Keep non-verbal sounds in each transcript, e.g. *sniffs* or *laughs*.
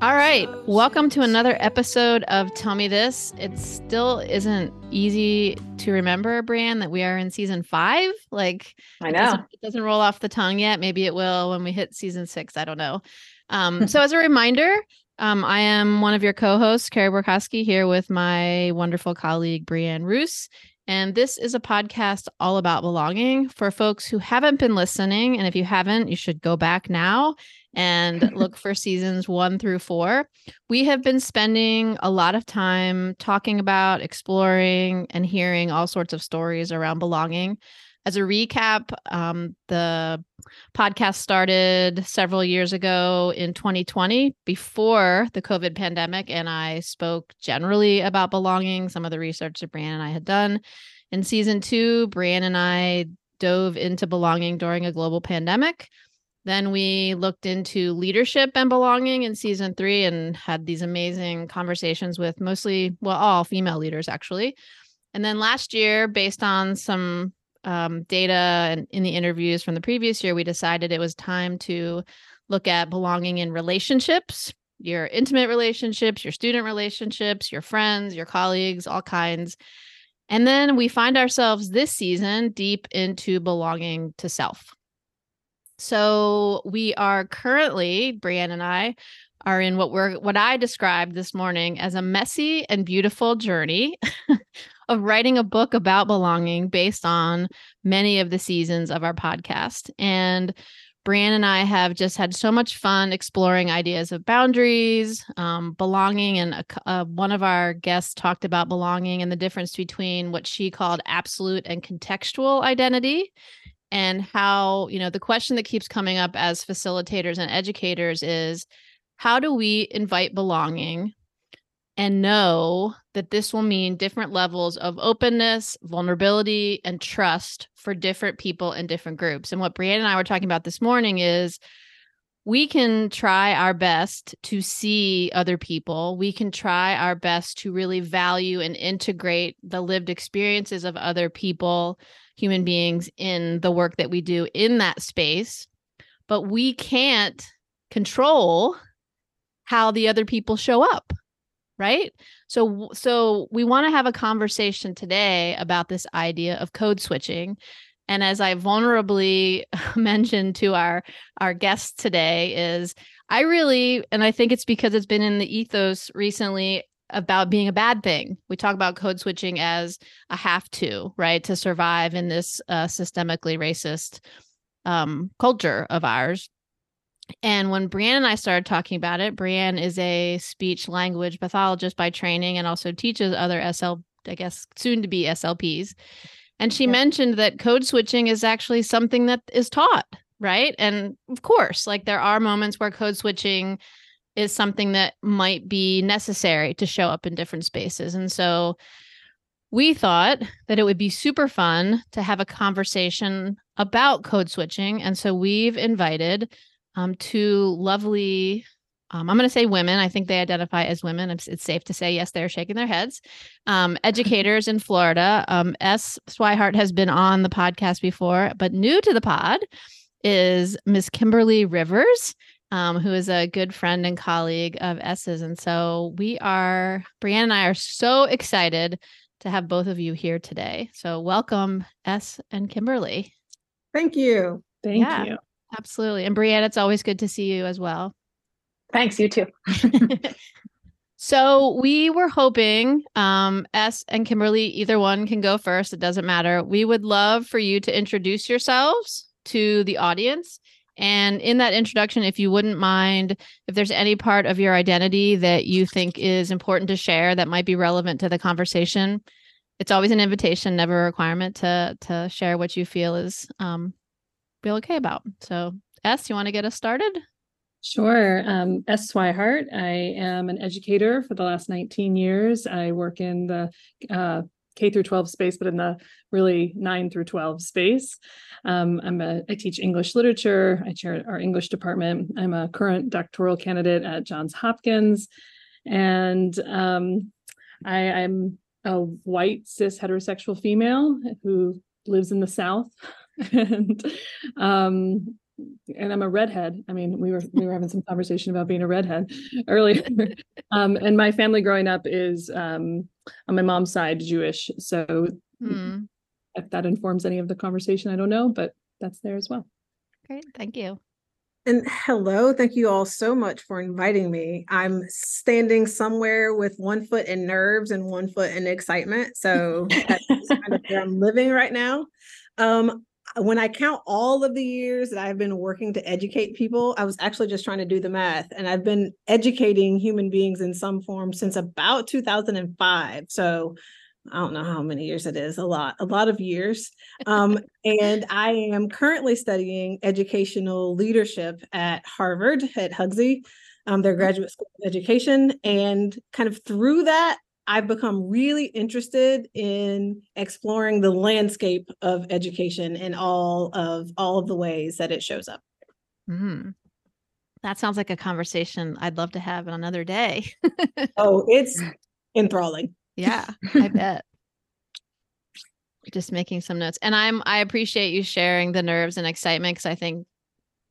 All right. Welcome to another episode of Tell Me This. It still isn't easy to remember, Brian, that we are in season five. Like, I it know. doesn't, it doesn't roll off the tongue yet. Maybe it will when we hit season six. I don't know. Um, *laughs* so, as a reminder, um, I am one of your co hosts, Carey Borkowski, here with my wonderful colleague, Brianne Roos. And this is a podcast all about belonging for folks who haven't been listening. And if you haven't, you should go back now and *laughs* look for seasons one through four. We have been spending a lot of time talking about, exploring, and hearing all sorts of stories around belonging. As a recap, um, the podcast started several years ago in 2020 before the COVID pandemic, and I spoke generally about belonging, some of the research that Brian and I had done. In season two, Brian and I dove into belonging during a global pandemic. Then we looked into leadership and belonging in season three and had these amazing conversations with mostly, well, all female leaders actually. And then last year, based on some um, data and in the interviews from the previous year, we decided it was time to look at belonging in relationships, your intimate relationships, your student relationships, your friends, your colleagues, all kinds. And then we find ourselves this season deep into belonging to self. So we are currently, Brianne and I, are in what we're what I described this morning as a messy and beautiful journey *laughs* of writing a book about belonging based on many of the seasons of our podcast. And Brianne and I have just had so much fun exploring ideas of boundaries, um, belonging, and a, uh, one of our guests talked about belonging and the difference between what she called absolute and contextual identity and how you know the question that keeps coming up as facilitators and educators is how do we invite belonging and know that this will mean different levels of openness, vulnerability, and trust for different people and different groups. And what Brianne and I were talking about this morning is we can try our best to see other people. We can try our best to really value and integrate the lived experiences of other people, human beings, in the work that we do in that space. But we can't control how the other people show up right so so we want to have a conversation today about this idea of code switching and as i vulnerably *laughs* mentioned to our our guests today is i really and i think it's because it's been in the ethos recently about being a bad thing we talk about code switching as a have to right to survive in this uh, systemically racist um, culture of ours and when Brianne and I started talking about it, Brianne is a speech language pathologist by training and also teaches other SL, I guess, soon to be SLPs. And she Yeah. mentioned that code switching is actually something that is taught, right? And of course, like there are moments where code switching is something that might be necessary to show up in different spaces. And so we thought that it would be super fun to have a conversation about code switching. And so we've invited um, two lovely, um, I'm going to say women. I think they identify as women. It's, safe to say, yes, they're shaking their heads. Um, *laughs* educators in Florida. Um, Es. Swihart has been on the podcast before, but new to the pod is Miss Kimberlee Rivers. Um, who is a good friend and colleague of Es's. And so we are, Brianne and I are so excited to have both of you here today. So welcome, Es and Kimberlee. Thank you. Thank Yeah. you. Absolutely. And Brianne, it's always good to see you as well. Thanks, you too. *laughs* *laughs* so we were hoping um Es and Kimberlee, either one can go first. It doesn't matter. We would love for you to introduce yourselves to the audience. And in that introduction, if you wouldn't mind, if there's any part of your identity that you think is important to share that might be relevant to the conversation, it's always an invitation, never a requirement to to share what you feel is um feel okay about. So Es, you want to get us started? Sure. Um, Es. Swihart. I am an educator for the last 19 years. I work in the uh, K through 12 space, but in the really 9 through 12 space. Um, I'm a, I teach English literature. I chair our English department. I'm a current doctoral candidate at Johns Hopkins. And um, I, I'm a white cis heterosexual female who lives in the South. *laughs* and um, and I'm a redhead. I mean, we were we were having some conversation about being a redhead earlier. *laughs* um, and my family growing up is um, on my mom's side Jewish, so Hmm. if that informs any of the conversation, I don't know, but that's there as well. Great. Thank you. And hello, thank you all so much for inviting me. I'm standing somewhere with one foot in nerves and one foot in excitement. So *laughs* that's kind of where I'm living right now. Um, when I count all of the years that I've been working to educate people, I was actually just trying to do the math, and I've been educating human beings in some form since about 2005. So I don't know how many years it is, a lot, a lot of years. Um, *laughs* and I am currently studying educational leadership at Harvard at HGSE, um, their graduate school of education. And kind of through that, I've become really interested in exploring the landscape of education and all of all of the ways that it shows up. Mm. That sounds like a conversation I'd love to have another day. *laughs* Oh, it's enthralling. yeah, I *laughs* bet. Just making some notes. And I'm I appreciate you sharing the nerves and excitement because I think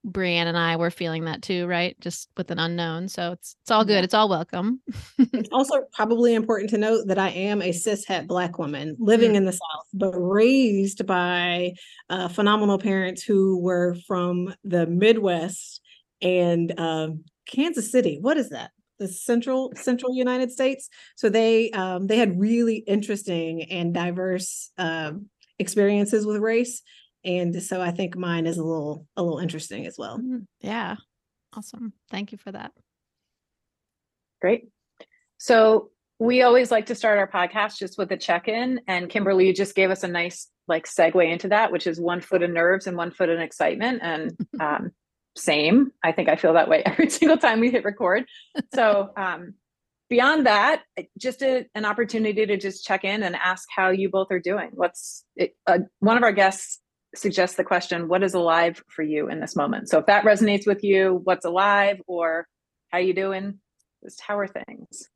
Brianne and I were feeling that too, right? Just with an unknown. So it's it's all good. It's all welcome. It's also probably important to note that I am a cishet Black woman living in the South, but raised by uh, phenomenal parents who were from the Midwest and um, Kansas City. What is that? The central central United States. So they um, they had really interesting and diverse um, experiences with race, and so I think mine is a little a little interesting as well. Mm, yeah. Awesome. Thank you for that. Great. So we always like to start our podcast just with a check-in, and Kimberlee you just gave us a nice like segue into that, which is one foot in nerves and one foot in excitement, and *laughs* um, same. I think I feel that way *laughs* every single time we hit record. So *laughs* um, beyond that, just a, an opportunity to just check in and ask how you both are doing. What's it, uh, one of our guests suggests the question, "What is alive for you in this moment?" So if that resonates with you, what's alive, or how you doing? Just how are things?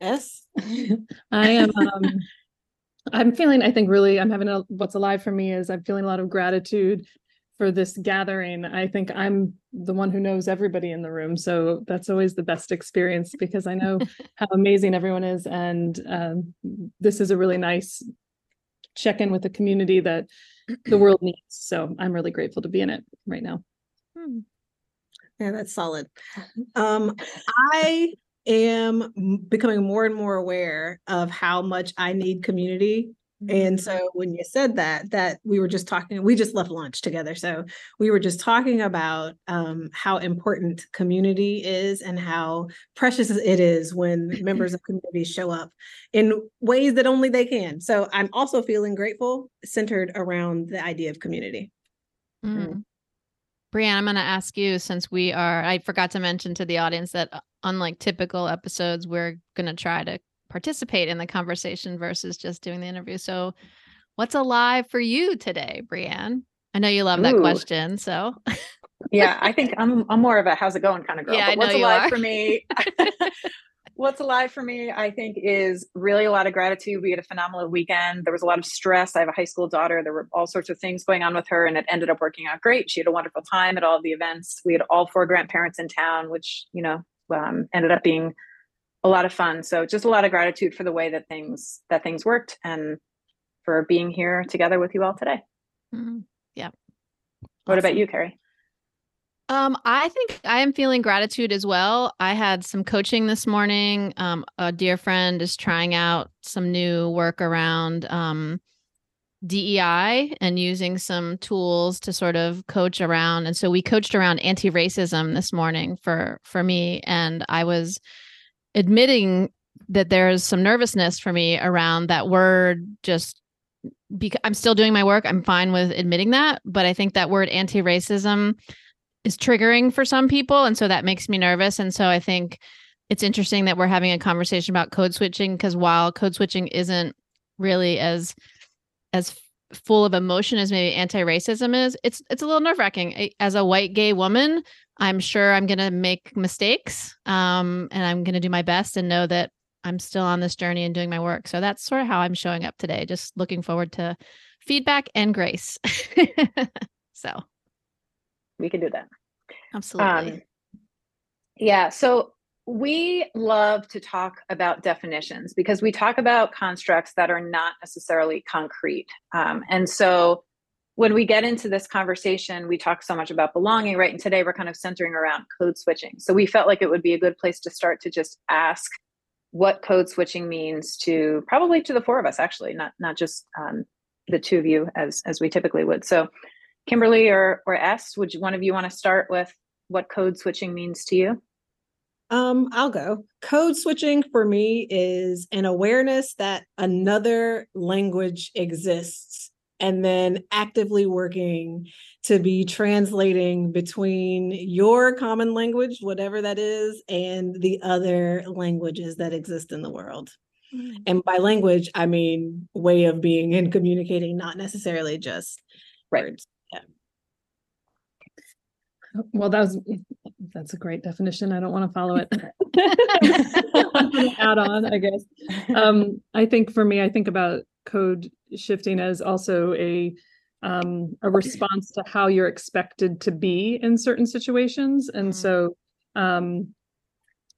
Yes. *laughs* I am um I'm feeling I think really I'm having a what's alive for me is I'm feeling a lot of gratitude for this gathering. I think I'm the one who knows everybody in the room. So that's always the best experience *laughs* because I know how amazing everyone is and um, this is a really nice check-in with the community that the *clears throat* world needs. So I'm really grateful to be in it right now. Hmm. Yeah, that's solid. Um, I am becoming more and more aware of how much I need community. And so when you said that, that we were just talking, we just left lunch together. So we were just talking about um, how important community is and how precious it is when *laughs* members of communities show up in ways that only they can. So I'm also feeling grateful, centered around the idea of community. Mm. Brianne, I'm going to ask you since we are, I forgot to mention to the audience that uh, unlike typical episodes, we're going to try to participate in the conversation versus just doing the interview. So, what's alive for you today, Brianne? I know you love that question. So, Yeah, I think I'm I'm more of a how's it going kind of girl. Yeah, but what's alive for me? *laughs* what's alive for me, I think, is really a lot of gratitude. We had a phenomenal weekend. There was a lot of stress. I have a high school daughter. There were all sorts of things going on with her, and it ended up working out great. She had a wonderful time at all the events. We had all four grandparents in town, which you know um, ended up being a lot of fun. So just a lot of gratitude for the way that things that things worked, and for being here together with you all today. mm, yeah. What about you, Carey? Um, I think I am feeling gratitude as well. I had some coaching this morning. Um, a dear friend is trying out some new work around um, DEI and using some tools to sort of coach around. And so we coached around anti-racism this morning for for me, and I was admitting that there's some nervousness for me around that word just because I'm still doing my work. I'm fine with admitting that, but I think that word anti-racism is triggering for some people and so that makes me nervous and so I think it's interesting that we're having a conversation about code switching because while code switching isn't really as as full of emotion as maybe anti-racism is it's it's a little nerve-wracking as a white gay woman i'm sure i'm going to make mistakes um, and i'm going to do my best and know that i'm still on this journey and doing my work so that's sort of how i'm showing up today just looking forward to feedback and grace *laughs* so We can do that. absolutely Um, yeah. So we love to talk about definitions because we talk about constructs that are not necessarily concrete. Um, and so when we get into this conversation, we talk so much about belonging, right? And today we're kind of centering around code switching. So we felt like it would be a good place to start to just ask what code switching means to probably to the four of us, actually, not not just um, the two of you as as we typically would. So Kimberlee or or Es, would you, one of you want to start with what code switching means to you? Um, I'll go. Code switching for me is an awareness that another language exists and then actively working to be translating between your common language, whatever that is, and the other languages that exist in the world. And by language, I mean way of being and communicating, not necessarily just Right. words. Well, that was that's a great definition. I don't want to follow it. *laughs* *laughs* Add on, I guess. Um, I think for me, I think about code shifting as also a um, a response to how you're expected to be in certain situations, and Mm. so um,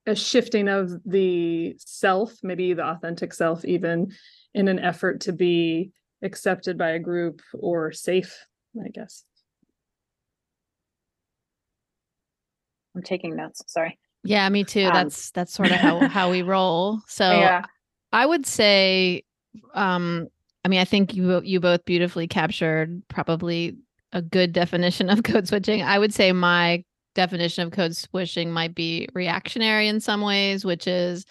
a shifting of the self, maybe the authentic self, even in an effort to be accepted by a group or safe, I guess. I'm taking notes. Sorry. Yeah, me too. Um, that's that's sort of how how we roll. *laughs* So yeah. I would say um I mean I think you you both beautifully captured probably a good definition of *laughs* code switching. I would say my definition of code switching might be reactionary in some ways, which is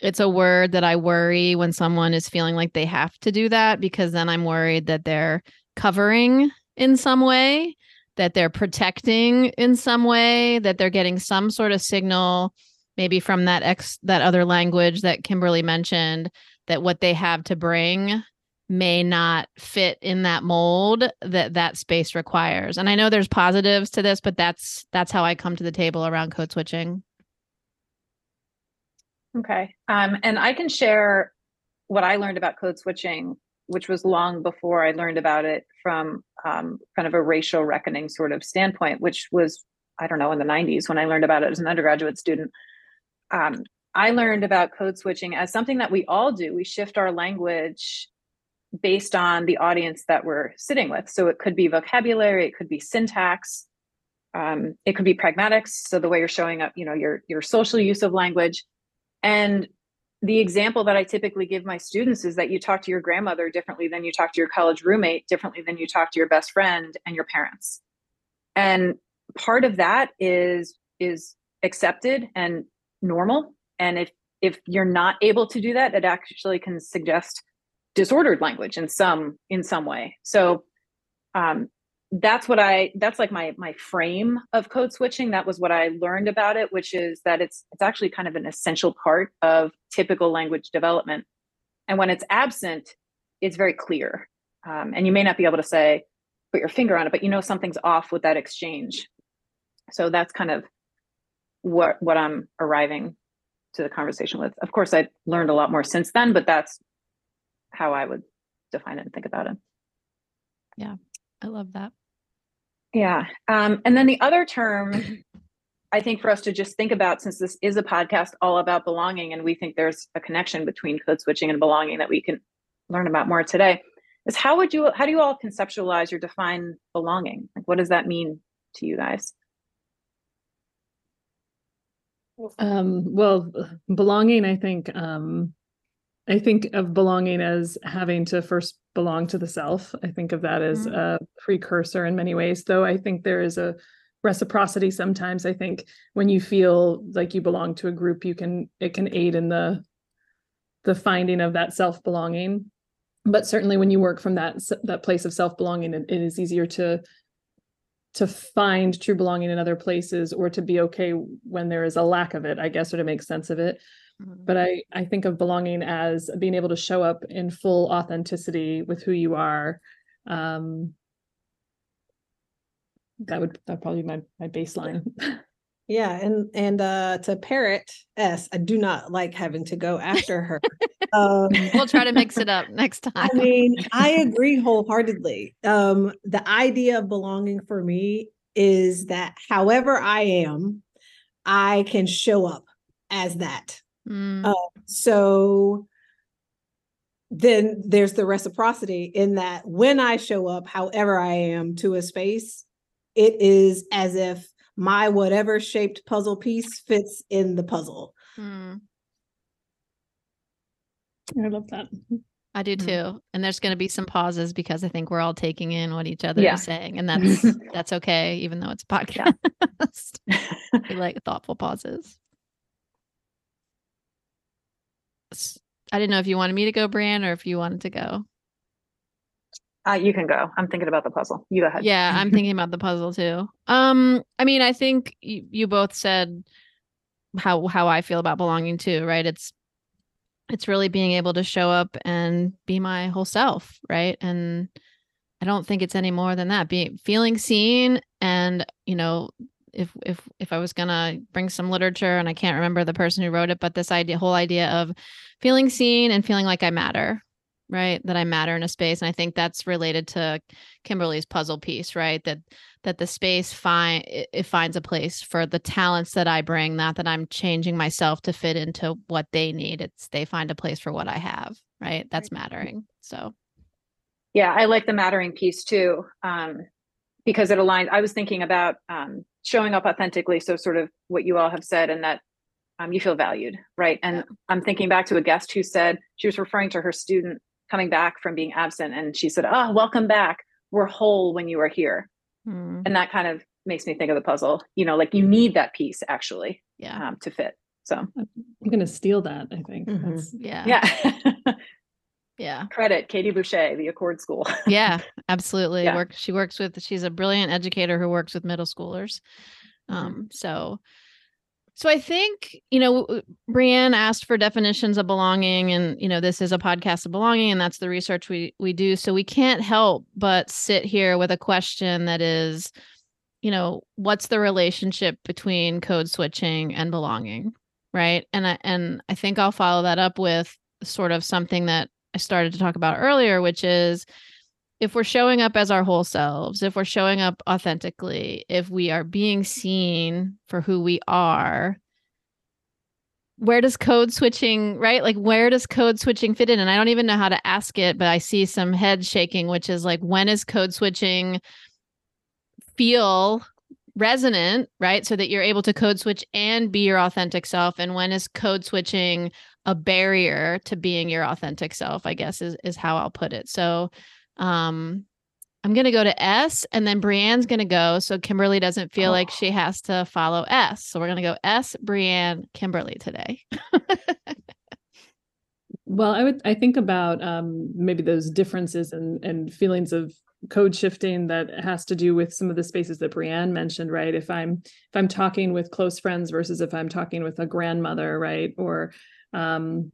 it's a word that I worry when someone is feeling like they have to do that because then I'm worried that they're covering in some way, that they're protecting in some way, that they're getting some sort of signal maybe from that ex that other language that Kimberlee mentioned that what they have to bring may not fit in that mold that that space requires. And I know there's positives to this, but that's that's how I come to the table around code switching. Okay. Um, and I can share what I learned about code switching, which was long before I learned about it from um, kind of a racial reckoning sort of standpoint, which was, I don't know, in the 90s when I learned about it as an undergraduate student. Um, I learned about code switching as something that we all do. We shift our language based on the audience that we're sitting with. So it could be vocabulary, it could be syntax, um, it could be pragmatics. So the way you're showing up, you know, your your social use of language. And the example that I typically give my students is that you talk to your grandmother differently than you talk to your college roommate, differently than you talk to your best friend and your parents. And part of that is is accepted and normal. And if if you're not able to do that, it actually can suggest disordered language in some in some way. So um, that's what I that's like my my frame of code switching. That was what I learned about it, which is that it's it's actually kind of an essential part of typical language development. And when it's absent, it's very clear. Um, and you may not be able to say put your finger on it, but you know something's off with that exchange. So that's kind of what what I'm arriving to the conversation with. Of course, I learned a lot more since then, but that's how I would define it and think about it. I love that. Yeah. Um, and then the other term *clears throat* I think for us to just think about, since this is a podcast all about belonging, and we think there's a connection between code switching and belonging that we can learn about more today, is how would you how do you all conceptualize or define belonging? Like what does that mean to you guys? Um, well, belonging, I think, um, I think of belonging as having to first belong to the self. I think of that as Mm. a precursor in many ways, though I think there is a reciprocity sometimes. I think when you feel like you belong to a group, you can it can aid in the the finding of that self-belonging. But certainly when you work from that that place of self-belonging, it, it is easier to to find true belonging in other places or to be okay when there is a lack of it, I guess, or to make sense of it Mm-hmm. but I I think of belonging as being able to show up in full authenticity with who you are. Um, that would that probably be my my baseline. *laughs* Yeah, and and uh to parrot Es, I do not like having to go after her. Um *laughs* We'll try to mix it up *laughs* next time. I mean, I agree wholeheartedly. Um, the idea of belonging for me is that however I am, I can show up as that. Mm, Uh, So then there's the reciprocity in that when I show up, however I am to a space, it is as if my whatever shaped puzzle piece fits in the puzzle. mm. I love that. I do Mhm. too. And there's going to be some pauses because I think we're all taking in what each other Yeah. is saying. And *laughs* that's that's okay, even though it's a podcast. *laughs* we like thoughtful pauses. S- I didn't know if you wanted me to go, Bran, or if you wanted to go. Uh, you can go. I'm thinking about the puzzle. You go ahead. Yeah, I'm *laughs* thinking about the puzzle too. Um, I mean, I think you, you both said how how I feel about belonging too, right? It's it's really being able to show up and be my whole self, right? And I don't think it's any more than that. Being feeling seen and, you know, if if if I was gonna bring some literature and I can't remember the person who wrote it, but this idea whole idea of feeling seen and feeling like I matter, right? That I matter in a space. And I think that's related to Kimberlee's puzzle piece, right? That that the space find it, it finds a place for the talents that I bring, not that I'm changing myself to fit into what they need. It's they find a place for what I have, right? That's mattering. So Yeah, I like the mattering piece too, um, because it aligns. I was thinking about um, showing up authentically. So, sort of what you all have said, and that um, you feel valued, right? And Yeah. I'm thinking back to a guest who said she was referring to her student coming back from being absent, and she said, "Oh, welcome back. We're whole when you are here," mm, and that kind of makes me think of the puzzle. You know, like you need that piece actually yeah, um, to fit. So, I'm gonna steal that. I think. Mhm. That's- yeah, yeah, *laughs* yeah, credit Katie Boucher, the Accord School. *laughs* yeah, absolutely. Yeah. Work. She works with. She's a brilliant educator who works with middle schoolers. Um. So. So I think you know, Brianne asked for definitions of belonging, and you know, this is a podcast of belonging, and that's the research we we do. So we can't help but sit here with a question that is, you know, what's the relationship between code switching and belonging, right? And I and I think I'll follow that up with sort of something that I started to talk about earlier, which is if we're showing up as our whole selves, if we're showing up authentically, if we are being seen for who we are, where does code switching, right? Like, where does code switching fit in? And I don't even know how to ask it, but I see some head shaking, which is like, when is code switching feel resonant, right? So that you're able to code switch and be your authentic self. And when is code switching a barrier to being your authentic self, I guess is, is how I'll put it. So, um, I'm going to go to Es and then Brianne's going to go. So Kimberlee doesn't feel like she has to follow Es. So we're going to go Es, Brianne, Kimberlee today. *laughs* Well, I would I think about um, maybe those differences and and feelings of code shifting that has to do with some of the spaces that Brianne mentioned, right? If I'm if I'm talking with close friends versus if I'm talking with a grandmother, right? Or um,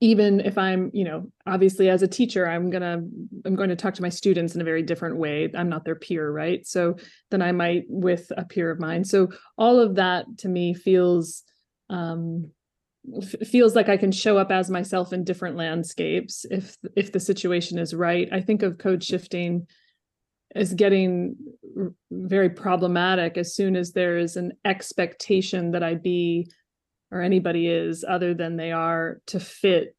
even if I'm, you know, obviously as a teacher, I'm gonna I'm going to talk to my students in a very different way. I'm not their peer, right? So then I might with a peer of mine. So all of that to me feels um f- feels like I can show up as myself in different landscapes if if the situation is right. I think of code shifting as getting very problematic as soon as there is an expectation that I be or anybody is other than they are to fit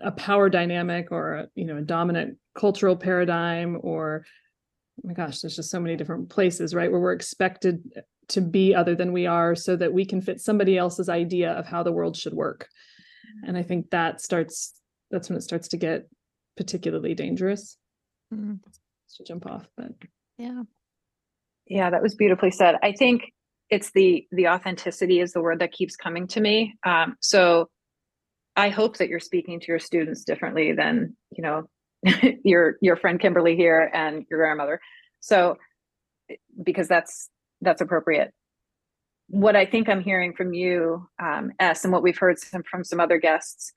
a power dynamic or a, you know a dominant cultural paradigm or oh my gosh there's just so many different places right where we're expected to be other than we are so that we can fit somebody else's idea of how the world should work and i think that starts that's when it starts to get particularly dangerous Mm, to jump off but yeah. Yeah, that was beautifully said. I think it's the the authenticity is the word that keeps coming to me. Um, so I hope that you're speaking to your students differently than you know *laughs* your your friend Kimberlee here and your grandmother. So because that's that's appropriate. What I think I'm hearing from you, um, Es, and what we've heard some, from some other guests,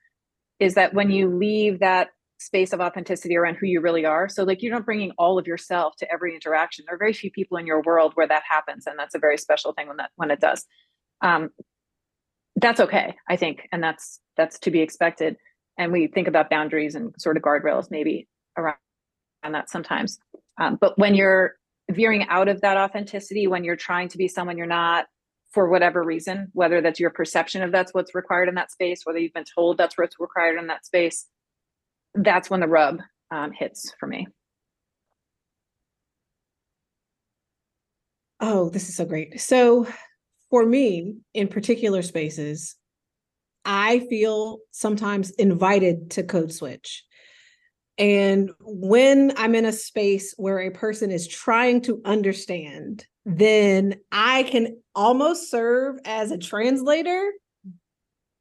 is that when you leave that space of authenticity around who you really are. So, like, you're not bringing all of yourself to every interaction. There are very few people in your world where that happens, and that's a very special thing when that when it does. Um, that's okay, I think, and that's that's to be expected. And we think about boundaries and sort of guardrails maybe around, that sometimes. Um, but when you're veering out of that authenticity, when you're trying to be someone you're not for whatever reason, whether that's your perception of that's what's required in that space, whether you've been told that's what's required in that space, that's when the rub um, hits for me. Oh, this is so great. So, for me, in particular spaces, I feel sometimes invited to code switch. And when I'm in a space where a person is trying to understand, then I can almost serve as a translator,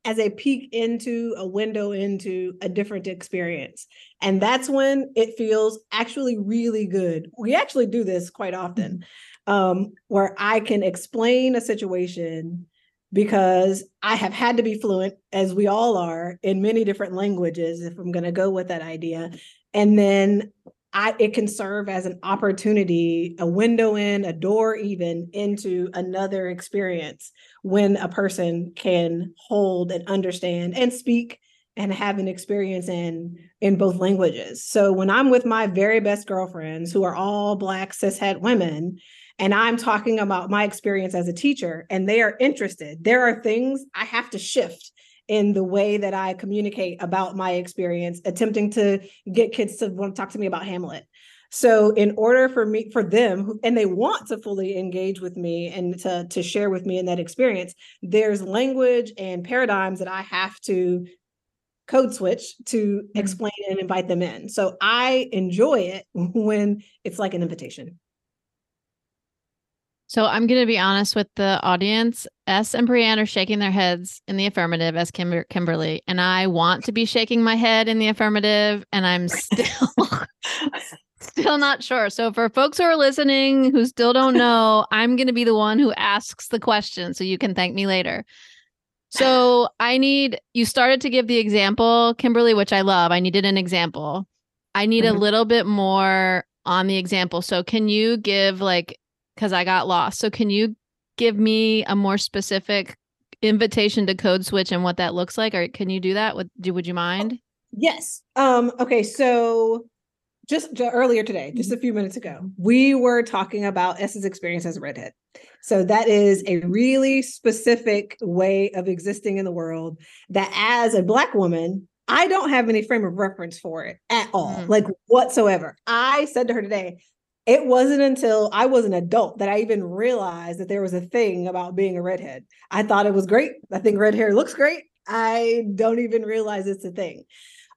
as a peek into a window into a different experience. And that's when it feels actually really good. We actually do this quite often, um, where I can explain a situation because I have had to be fluent, as we all are, in many different languages, if I'm going to go with that idea. And then I, it can serve as an opportunity, a window in, a door even into another experience when a person can hold and understand and speak and have an experience in in both languages. So when I'm with my very best girlfriends who are all black cishet women and I'm talking about my experience as a teacher and they are interested, there are things I have to shift in the way that I communicate about my experience, attempting to get kids to want to talk to me about Hamlet. So in order for me for them and they want to fully engage with me and to to share with me in that experience, there's language and paradigms that I have to code switch to mm-hmm. explain and invite them in. So I enjoy it *laughs* when it's like an invitation. So I'm going to be honest with the audience. Es and Brianne are shaking their heads in the affirmative as Kimber- Kimberlee, and I want to be shaking my head in the affirmative, and I'm still *laughs* still not sure. So for folks who are listening who still don't know, I'm going to be the one who asks the question, so you can thank me later. So I need you started to give the example, Kimberlee, which I love. I needed an example. I need Mhm. a little bit more on the example. So can you give like because I got lost. So can you give me a more specific invitation to code switch and what that looks like? Or can you do that? Would do would you mind? Yes. Um, okay, so just, ju- earlier today, just a few minutes ago, we were talking about Es's experience as a redhead. So that is a really specific way of existing in the world that as a black woman, I don't have any frame of reference for it at all, Mm. like whatsoever. I said to her today, it wasn't until I was an adult that I even realized that there was a thing about being a redhead. I thought it was great. I think red hair looks great. I don't even realize it's a thing.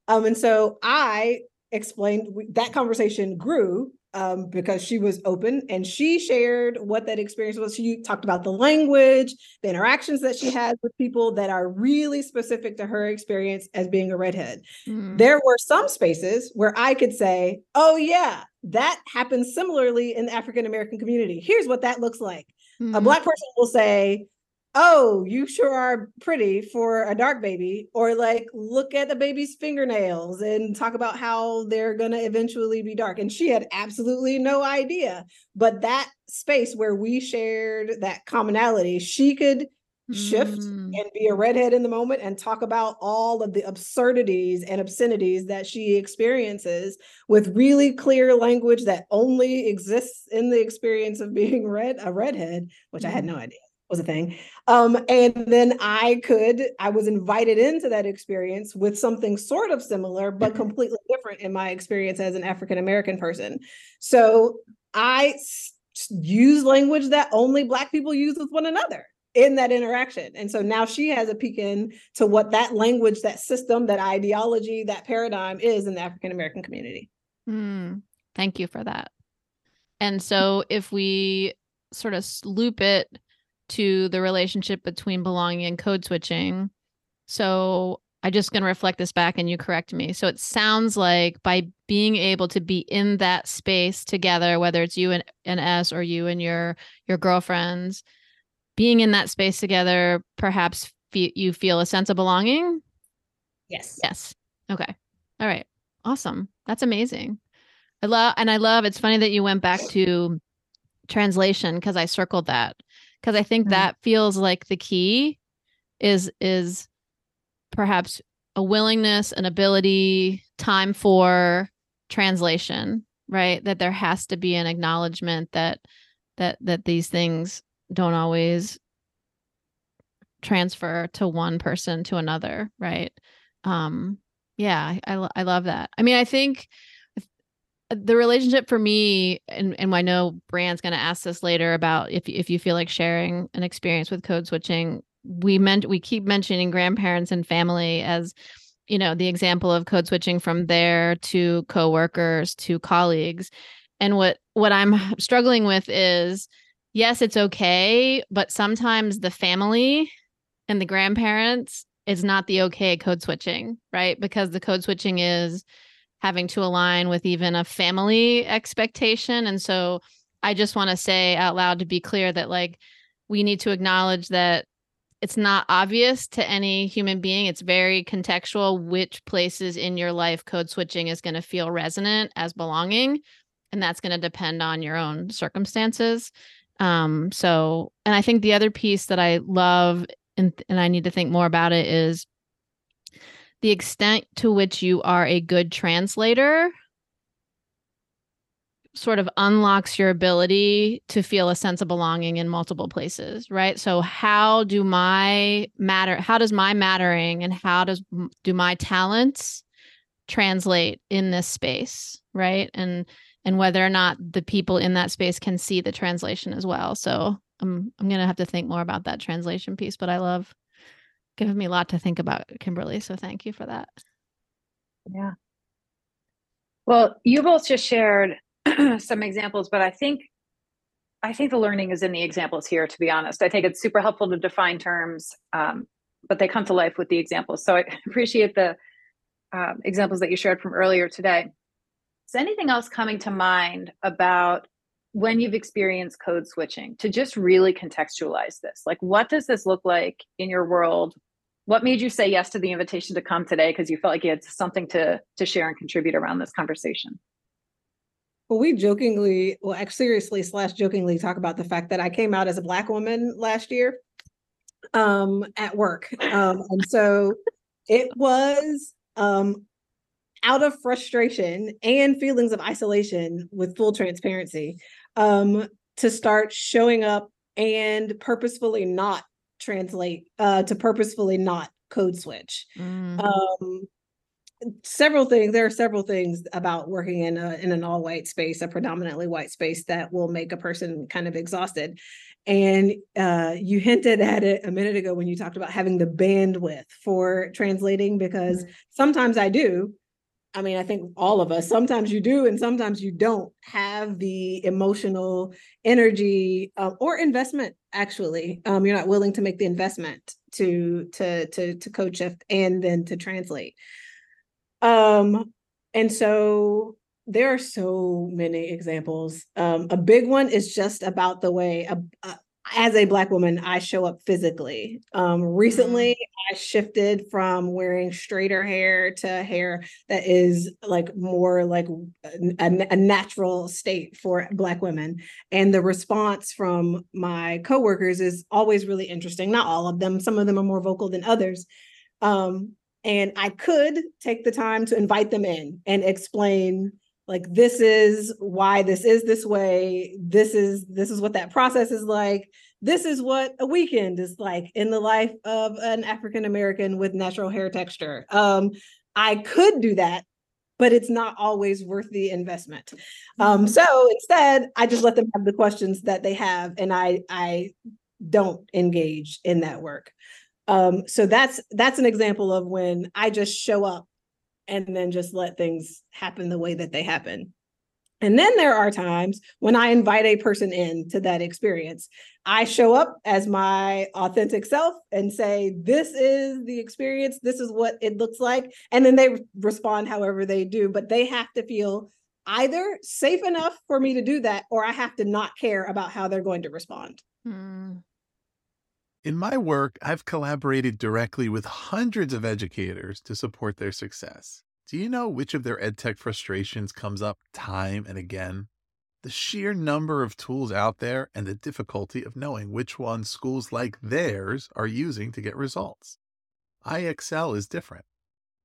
Um, and so I explained that conversation grew um, because she was open and she shared what that experience was. She talked about the language, the interactions that she had with people that are really specific to her experience as being a redhead. Mm. There were some spaces where I could say, oh, yeah, that happens similarly in the African American community. Here's what that looks like. A Mhm. black person will say, Oh, you sure are pretty for a dark baby. Or like, look at the baby's fingernails and talk about how they're going to eventually be dark. And she had absolutely no idea. But that space where we shared that commonality, she could shift Mm. and be a redhead in the moment and talk about all of the absurdities and obscenities that she experiences with really clear language that only exists in the experience of being red a redhead which i had no idea was a thing. Um and then i could i was invited into that experience with something sort of similar but completely different in my experience as an african american person. So i use language that only black people use with one another in that interaction. And so now she has a peek in to what that language, that system, that ideology, that paradigm is in the African American community. Mm, thank you for that. And so if we sort of loop it to the relationship between belonging and code switching, so I'm just going to reflect this back and you correct me. So it sounds like by being able to be in that space together, whether it's you and, and Es or you and your your girlfriends, being in that space together, perhaps fe- you feel a sense of belonging. Yes. Yes. Okay. All right. Awesome. That's amazing. I love and I love it's funny that you went back to translation because I circled that because I think Mm. that feels like the key is is perhaps a willingness, an ability, time for translation, right? That there has to be an acknowledgement that that that these things don't always transfer to one person to another, right? Um yeah, I I, love that. I mean, I think the relationship for me and and I know Brand's going to ask this later about if if you feel like sharing an experience with code switching we meant we keep mentioning grandparents and family as you know the example of code switching from there to coworkers to colleagues and what what i'm struggling with is yes it's okay but sometimes the family and the grandparents is not the okay code switching right because the code switching is having to align with even a family expectation and so i just want to say out loud to be clear that like we need to acknowledge that it's not obvious to any human being. It's very contextual which places in your life code switching is going to feel resonant as belonging. And that's going to depend on your own circumstances. Um, so, and I think the other piece that I love and, and I need to think more about it is the extent to which you are a good translator sort of unlocks your ability to feel a sense of belonging in multiple places right? So how do my matter how does my mattering and how does do my talents translate in this space right? And and whether or not the people in that space can see the translation as well so i'm i'm going to have to think more about that translation piece but i love giving me a lot to think about kimberlee so thank you for that Yeah. Well, you both just shared *clears throat* some examples, but I think I think the learning is in the examples here. To be honest, I think it's super helpful to define terms, um, but they come to life with the examples. So I *laughs* appreciate the um, examples that you shared from earlier today. Is anything else coming to mind about when you've experienced code switching to just really contextualize this? Like, what does this look like in your world? What made you say yes to the invitation to come today because you felt like you had something to to share and contribute around this conversation? Well, we jokingly, well, seriously slash jokingly talk about the fact that I came out as a black woman last year um at work. Um and so it was um out of frustration and feelings of isolation with full transparency um to start showing up and purposefully not translate uh to purposefully not code switch. Mm. um several things there are several things about working in a in an all white space a predominantly white space that will make a person kind of exhausted. And uh you hinted at it a minute ago when you talked about having the bandwidth for translating because sometimes i do i mean i think all of us sometimes you do and sometimes you don't have the emotional energy uh, or investment actually um you're not willing to make the investment to to to to code shift and then to translate um, and so there are so many examples. Um, a big one is just about the way, uh, uh, as a Black woman, I show up physically. Um, recently, I shifted from wearing straighter hair to hair that is like more like a, a natural state for Black women. And the response from my coworkers is always really interesting. Not all of them, some of them are more vocal than others. Um, and I could take the time to invite them in and explain like this is why this is this way this is this is what that process is like this is what a weekend is like in the life of an African American with natural hair texture um I could do that but it's not always worth the investment. Um, so instead, I just let them have the questions that they have, and I I don't engage in that work. Um, so that's that's an example of when I just show up and then just let things happen the way that they happen. And then there are times when I invite a person in to that experience. I show up as my authentic self and say, This is the experience. This is what it looks like. And then they respond however they do. But they have to feel either safe enough for me to do that, or I have to not care about how they're going to respond. Mm. In my work, I've collaborated directly with hundreds of educators to support their success. Do you know which of their edtech frustrations comes up time and again? The sheer number of tools out there and the difficulty of knowing which ones schools like theirs are using to get results. IXL is different.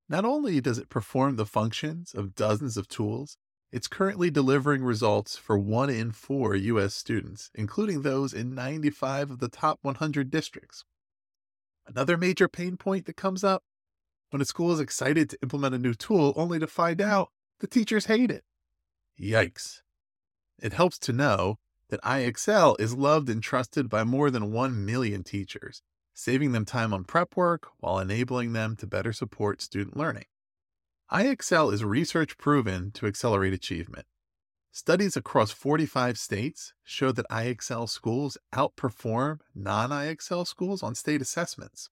Not only does it perform the functions of dozens of tools, it's currently delivering results for one in four U.S. students, including those in 95 of the top 100 districts. Another major pain point that comes up when a school is excited to implement a new tool only to find mm. out the teachers hate it. Yikes. It helps to know that IXL is loved and trusted by more than 1 million teachers, saving them time on prep work while enabling them to better support student learning. IXL is research proven to accelerate achievement. Studies across 45 states show that IXL schools outperform non IXL schools on state assessments.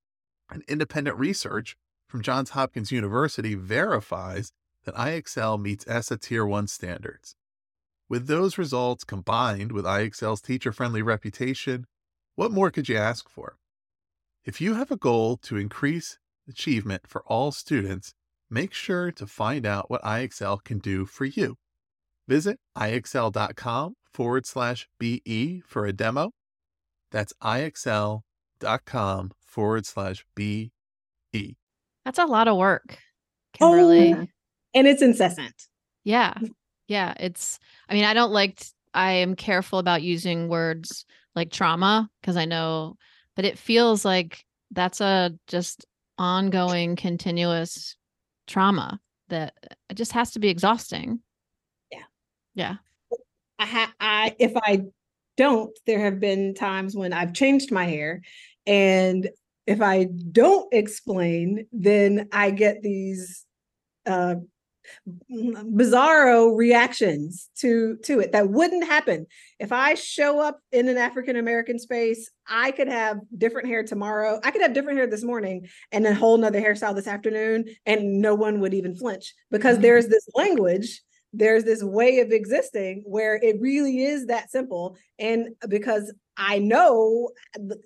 And independent research from Johns Hopkins University verifies that IXL meets ESSA Tier 1 standards. With those results combined with IXL's teacher friendly reputation, what more could you ask for? If you have a goal to increase achievement for all students, make sure to find out what IXL can do for you. Visit IXL.com forward slash BE for a demo. That's IXL.com forward slash BE. That's a lot of work, Kimberlee. Oh, and it's incessant. Yeah. Yeah. It's, I mean, I don't like, t- I am careful about using words like trauma because I know, but it feels like that's a just ongoing, continuous trauma that it just has to be exhausting. Yeah. Yeah. I ha- I if I don't, there have been times when I've changed my hair and if I don't explain, then I get these uh bizarro reactions to to it that wouldn't happen. If i show up in an african american space i could have different hair tomorrow. I could have different hair this morning and a whole nother hairstyle this afternoon and no one would even flinch. Because mm-hmm. there's this language there's this way of existing where it really is that simple. And because i know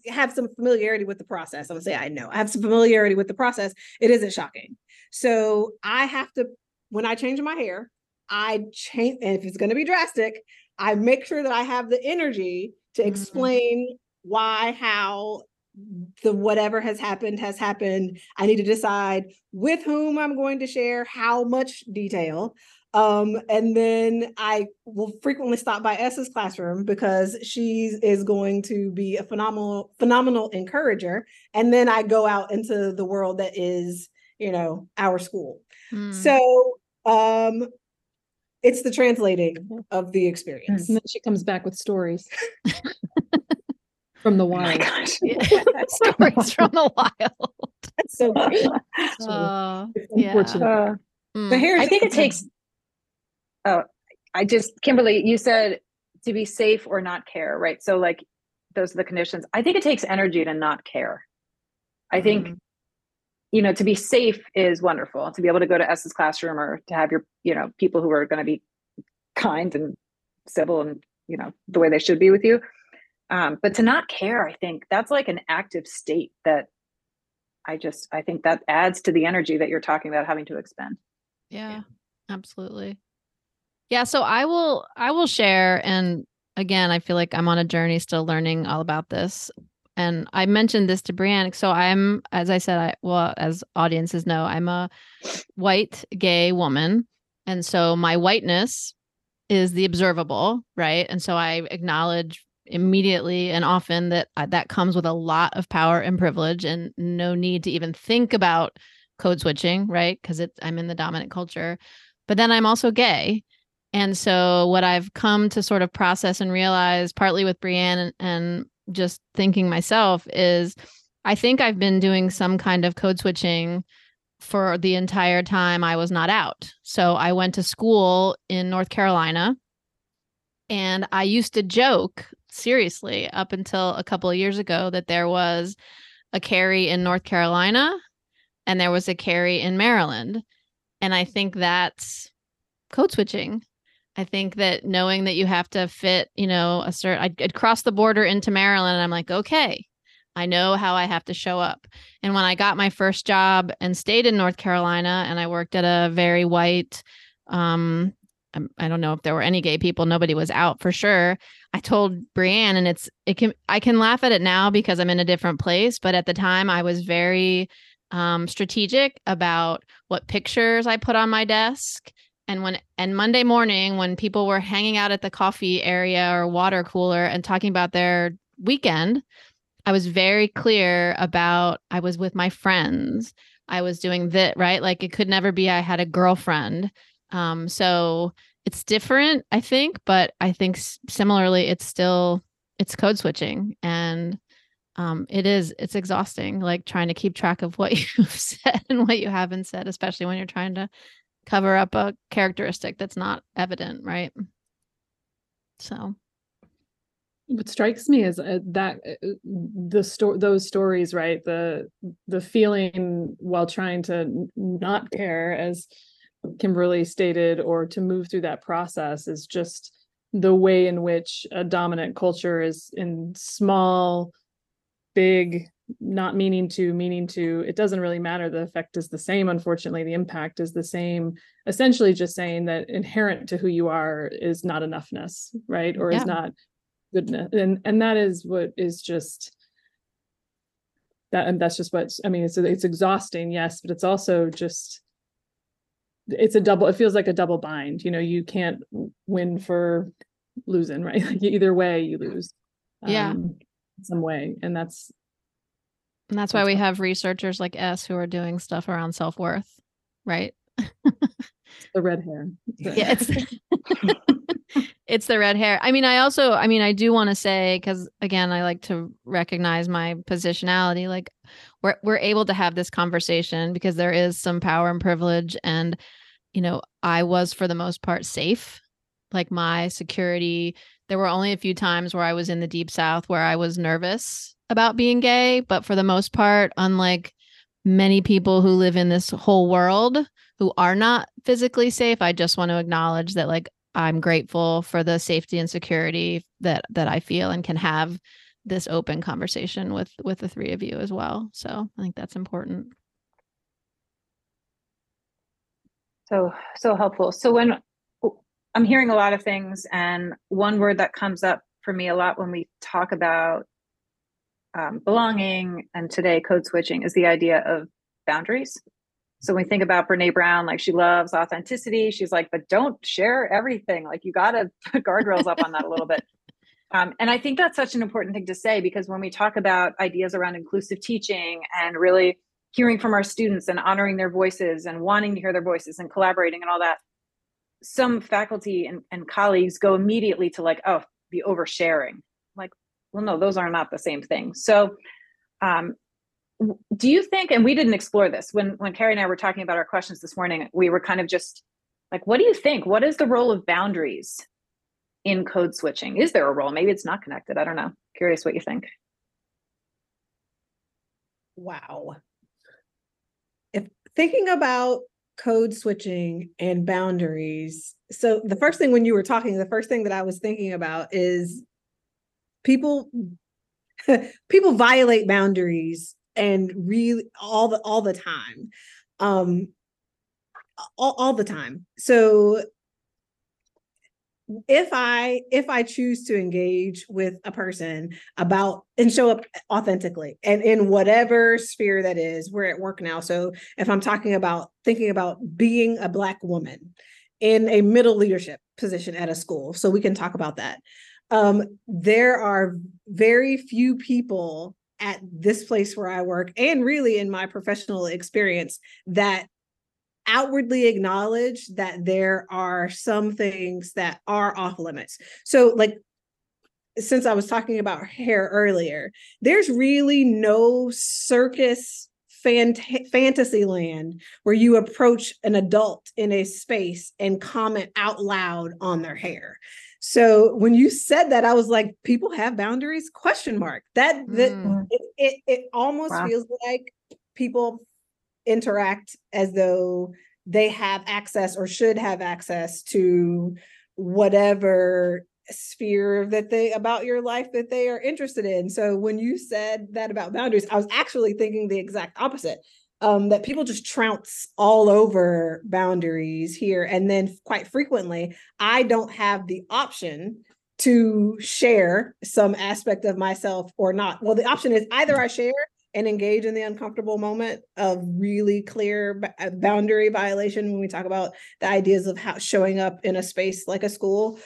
have some familiarity with the process. I'm gonna say i know. I have some familiarity with the process. It isn't shocking. So i have to when I change my hair, I change, and if it's going to be drastic, I make sure that I have the energy to Mhm. explain why, how the whatever has happened has happened. I need to decide with whom I'm going to share how much detail. Um, and then I will frequently stop by Es's classroom because she is going to be a phenomenal, phenomenal encourager. And then I go out into the world that is, you know, our school. Mm. So um it's the translating of the experience. And then she comes back with stories *laughs* from the Oh my wild. gosh. *laughs* Yeah. stories from the wild. That's so great. *laughs* Oh, It's yeah. Uh, Mm. The hair I think it takes. Oh, I just Kimberlee, you said to be safe or not care, right? So like those are the conditions. I think it takes energy to not care. I think Mhm. You know to be safe is wonderful. To be able to go to Es's classroom or to have your you know people who are going to be kind and civil and you know the way they should be with you. Um, but to not care, I think that's like an active state that I just I think that adds to the energy that you're talking about having to expend. Yeah, absolutely. Yeah, so I will I will share and again, I feel like I'm on a journey still learning all about this. And I mentioned this to Brianne. So I'm as I said, I well, as audiences know, I'm a white gay woman. And so my whiteness is the observable, right? And so I acknowledge immediately and often that uh, that comes with a lot of power and privilege and no need to even think about code switching, right? Because it's I'm in the dominant culture. but then I'm also gay. And so what I've come to sort of process and realize partly with Brianne and, and just thinking myself is I think I've been doing some kind of code switching for the entire time I was not out. So I went to school in North Carolina and I used to joke seriously up until a couple of years ago that there was a Carey in North Carolina and there was a Carey in Maryland. And I think that's code switching. I think that knowing that you have to fit, you know, a certain, I'd, I'd cross the border into Maryland and I'm like, okay, I know how I have to show up. And when I got my first job and stayed in North Carolina and I worked at a very white, um, I don't know if there were any gay people. Nobody was out for sure. I told Brianne, and it's it can I can laugh at it now because I'm in a different place. But at the time, I was very um, strategic about what pictures I put on my desk. And when and Monday morning, when people were hanging out at the coffee area or water cooler and talking about their weekend, I was very clear about I was with my friends. I was doing that, right? Like it could never be I had a girlfriend. Um, so it's different, I think, but I think similarly, it's still it's code switching and um, it is it's exhausting like trying to keep track of what *laughs* you've said and what you haven't said especially when you're trying to cover up a characteristic that's not evident right? So. What strikes me is uh, that uh, the story those stories right the the feeling while trying to not care as kimberlee stated or to move through that process is just the way in which a dominant culture is in small big not meaning to meaning to it doesn't really matter. The effect is the same unfortunately. The impact is the same. Essentially just saying that inherent to who you are is not enoughness right? Or yeah. is not goodness. And and that is what is just that and that's just what i mean it's it's exhausting yes but it's also just it's a double it feels like a double bind. You know you can't win for losing right? *laughs* Like either way you lose yeah. um, some way. And that's and that's why we have researchers like Es who are doing stuff around self-worth right? The red hair. Yeah it's *laughs* *laughs* it's the red hair. I mean i also i mean i do want to say because again i like to recognize my positionality like we're we're able to have this conversation because there is some power and privilege and you know i was for the most part safe. Like my security there were only a few times where I was in the deep south where I was nervous about being gay, but for the most part, unlike many people who live in this whole world who are not physically safe, I just want to acknowledge that like I'm grateful for the safety and security that that I feel and can have this open conversation with with the three of you as well. So, I think that's important. So so helpful. So when I'm hearing a lot of things, and one word that comes up for me a lot when we talk about um, belonging and today code switching is the idea of boundaries. So when we think about Brene Brown, like she loves authenticity, she's like, but don't share everything. Like you got to *laughs* put guardrails up on that a little bit. *laughs* Um, and I think that's such an important thing to say because when we talk about ideas around inclusive teaching and really hearing from our students and honoring their voices and wanting to hear their voices and collaborating and all that, some faculty and, and colleagues go immediately to like, oh, the oversharing. Like, well, no, those are not the same thing. So, um, do you think? And we didn't explore this when when Carey and I were talking about our questions this morning. We were kind of just like, what do you think? What is the role of boundaries in code switching? Is there a role? Maybe it's not connected. I don't know. Curious what you think. Wow. If thinking about code switching and boundaries. So the first thing when you were talking, the first thing that I was thinking about is people *laughs* people violate boundaries and really all the all the time. Um all, all the time. So if i if i choose to engage with a person about and show up authentically and in whatever sphere that is we're at work now. So if i'm talking about thinking about being a black woman in a middle leadership position at a school so we can talk about that. Um, there are very few people at this place where i work and really in my professional experience that outwardly acknowledge that there are some things that are off limits. So, like, since I was talking about hair earlier, there's really no circus fant- fantasy land where you approach an adult in a space and comment out loud on their hair. So when you said that, I was like, people have boundaries? Question mark. That that Mm. it, it it almost Wow. feels like people interact as though they have access or should have access to whatever sphere that they about your life that they are interested in. So when you said that about boundaries, I was actually thinking the exact opposite. Um, that people just trounce all over boundaries here. And then quite frequently, I don't have the option to share some aspect of myself or not. Well, the option is either I share and engage in the uncomfortable moment of really clear uh, boundary violation when we talk about the ideas of how showing up in a space like a school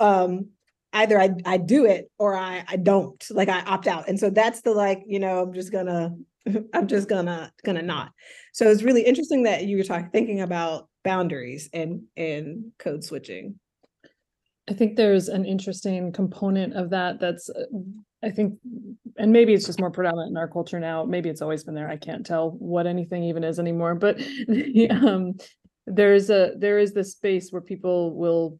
um either I I do it or I I don't like I opt out. And so that's the like you know I'm just gonna *laughs* I'm just gonna gonna not. So it's really interesting that you were talking thinking about boundaries and and code switching I think there's an interesting component of that that's, uh, I think, and maybe it's just more predominant in our culture now. Maybe it's always been there. I can't tell what anything even is anymore. But *laughs* um, there's a there is this space where people will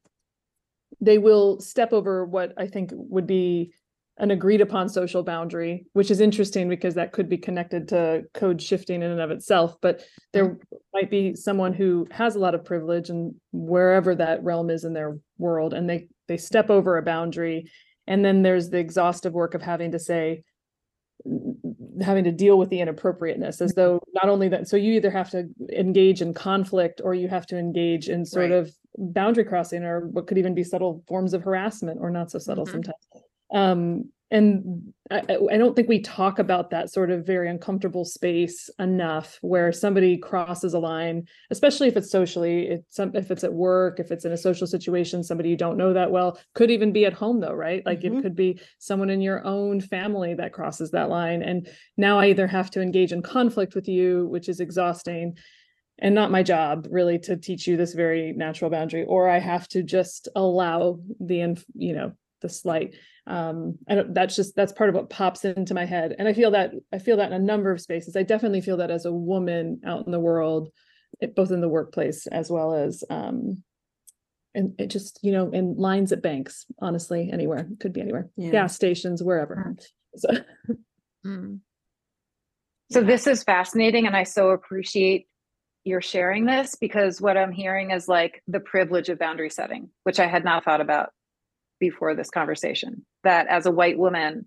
they will step over what I think would be an agreed upon social boundary, which is interesting because that could be connected to code shifting in and of itself. But there might be someone who has a lot of privilege and wherever that realm is in their world, and they they step over a boundary. And then there's the exhaustive work of having to say, having to deal with the inappropriateness as though not only that so you either have to engage in conflict or you have to engage in sort Right. of boundary crossing or what could even be subtle forms of harassment or not so subtle Mhm. sometimes um and I, I- don't think we talk about that sort of very uncomfortable space enough where somebody crosses a line especially if it's socially it's some if it's at work if it's in a social situation somebody you don't know that well could even be at home though right like Mhm. it could be someone in your own family that crosses that line and now i either have to engage in conflict with you which is exhausting and not my job really to teach you this very natural boundary or i have to just allow the you know the slight um i don't that's just that's part of what pops into my head and i feel that i feel that in a number of spaces i definitely feel that as a woman out in the world it, both in the workplace as well as um and it just you know in lines at banks honestly anywhere could be anywhere Yeah. gas stations wherever so Mm. *laughs* So Yeah. this is fascinating, and I so appreciate your sharing this because what I'm hearing is like the privilege of boundary setting, which I had not thought about before this conversation. That as a white woman,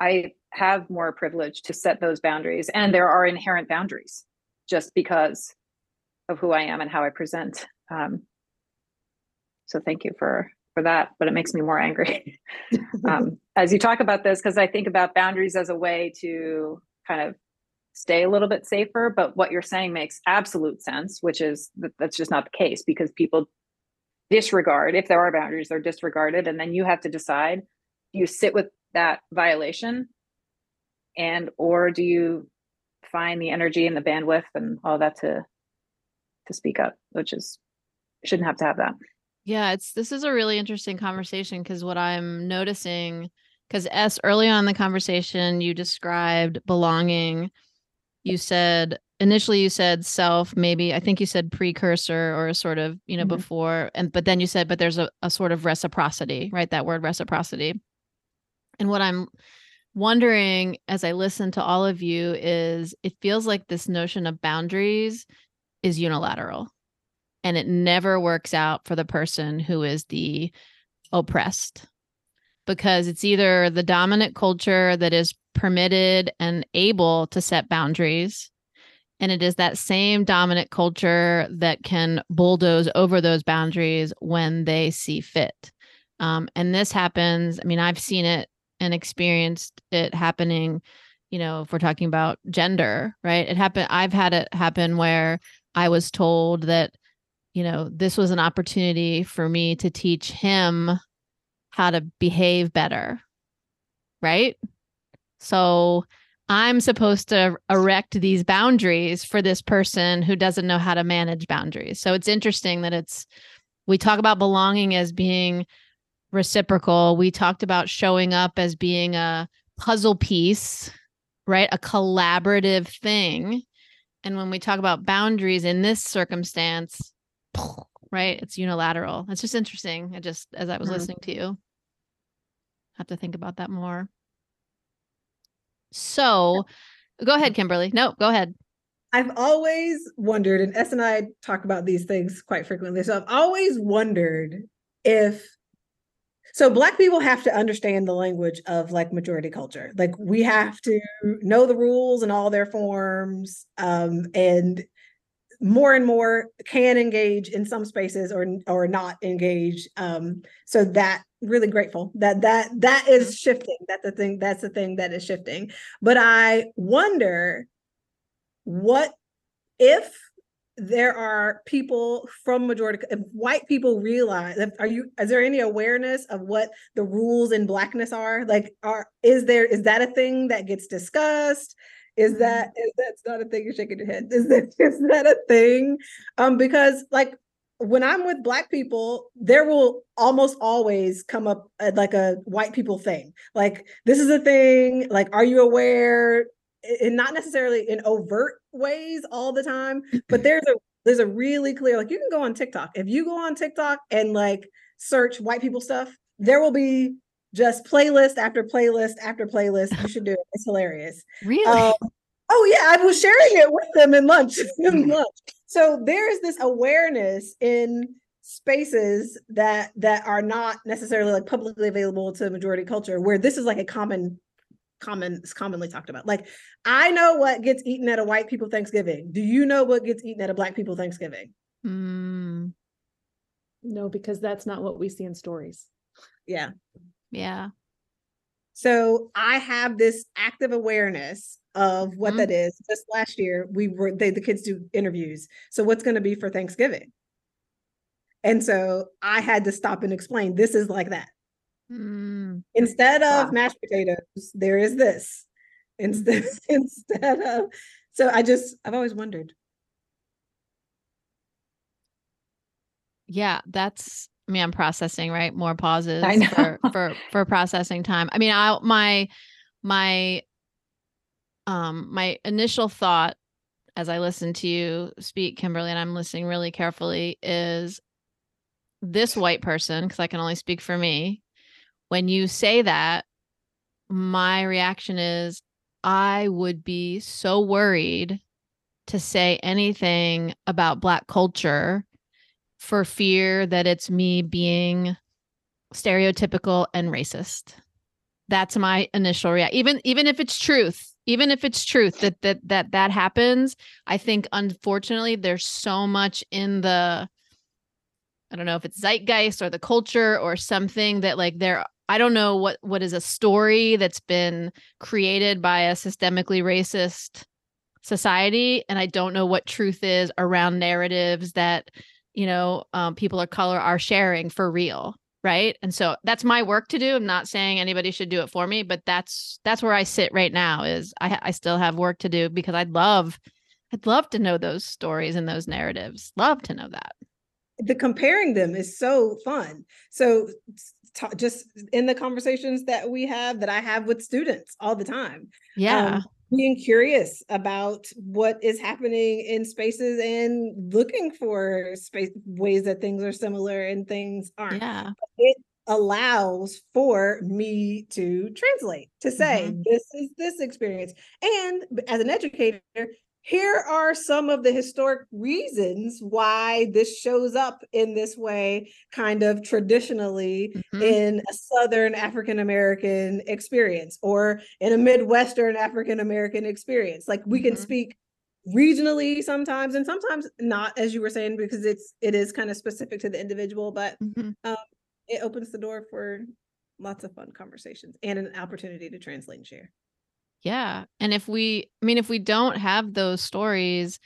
I have more privilege to set those boundaries, and there are inherent boundaries just because of who I am and how I present. Um, so thank you for for that, but it makes me more angry *laughs* um, as you talk about this because I think about boundaries as a way to kind of stay a little bit safer. But what you're saying makes absolute sense, which is that that's just not the case because people disregard if there are boundaries, they're disregarded, and then you have to decide: do you sit with that violation, and or do you find the energy and the bandwidth and all that to to speak up, which is shouldn't have to have that. Yeah, it's this is a really interesting conversation because what I'm noticing, because Es early on in the conversation, you described belonging. You said initially you said self, maybe I think you said precursor or sort of, you know, Mhm. before, and but then you said, but there's a, a sort of reciprocity, right? That word reciprocity. And what I'm wondering as I listen to all of you is it feels like this notion of boundaries is unilateral and it never works out for the person who is the oppressed because it's either the dominant culture that is permitted and able to set boundaries and it is that same dominant culture that can bulldoze over those boundaries when they see fit. Um, and this happens i mean i've seen it and experienced it happening you know if we're talking about gender right? It happened i've had it happen where i was told that you know this was an opportunity for me to teach him how to behave better right? So I'm supposed to erect these boundaries for this person who doesn't know how to manage boundaries. So it's interesting that it's we talk about belonging as being reciprocal. We talked about showing up as being a puzzle piece, right? A collaborative thing. And when we talk about boundaries in this circumstance, *sniffs* right? It's unilateral. It's just interesting. I just as I was Mhm. listening to you, have to think about that more. So go ahead, Kimberlee. No, go ahead. I've always wondered, and Es and I talk about these things quite frequently. So I've always wondered if so black people have to understand the language of like majority culture. Like we have to know the rules and all their forms. Um, and more and more can engage in some spaces or or not engage. Um, so that really grateful that that that is shifting. That's the thing, that's the thing that is shifting. But I wonder what if there are people from majority if white people realize are you is there any awareness of what the rules in blackness are? Like are is there is that a thing that gets discussed? Is that is that's not a thing you're shaking your head. Is that *laughs* is that a thing? Um because like when i'm with black people there will almost always come up uh, like a white people thing. Like this is a thing like are you aware? And not necessarily in overt ways all the time but *clears throat* there's a there's a really clear like you can go on tiktok. If you go on tiktok and like search white people stuff there will be just playlist after playlist after playlist. You should do it. It's hilarious. Really? um, oh yeah, I was sharing it with them in lunch. *laughs* in lunch. So there is this awareness in spaces that that are not necessarily like publicly available to majority culture, where this is like a common, common, it's commonly talked about. Like I know what gets eaten at a white people Thanksgiving. Do you know what gets eaten at a black people Thanksgiving? Mm, No, because that's not what we see in stories. Yeah. yeah. So I have this active awareness of what Mhm. that is. Just last year, we were they, the kids do interviews. So what's going to be for Thanksgiving? And so I had to stop and explain. This is like that. Mm, Instead of Wow. mashed potatoes, there is this. Instead *laughs* instead of so I just I've always wondered. yeah, that's I mean, I'm processing, right? More pauses *laughs* for for for processing time. I mean, I my my um my initial thought as I listen to you speak, Kimberlee, and I'm listening really carefully, is this white person, because I can only speak for me. When you say that, my reaction is I would be so worried to say anything about Black culture for fear that it's me being stereotypical and racist. That's my initial reaction. Even even if it's truth, even if it's truth that that that that happens, I think unfortunately there's so much in the I don't know if it's zeitgeist or the culture or something that like there I don't know what what is a story that's been created by a systemically racist society and I don't know what truth is around narratives that you know um, people of color are sharing for real right and so that's my work to do i'm not saying anybody should do it for me but that's that's where i sit right now is i i still have work to do because i'd love i'd love to know those stories and those narratives love to know that the comparing them is so fun. So ta- just in the conversations that we have that I have with students all the time. yeah um, being curious about what is happening in spaces and looking for space ways that things are similar and things aren't. yeah It allows for me to translate to say mm-hmm. this is this experience, and as an educator. Here are some of the historic reasons why this shows up in this way, kind of traditionally Mhm. in a Southern African American experience or in a Midwestern African American experience. Like we can Mhm. speak regionally sometimes and sometimes not, as you were saying, because it's it is kind of specific to the individual, but Mhm. it opens the door for lots of fun conversations and an opportunity to translate and share. Yeah. And if we, I mean, if we don't have those stories,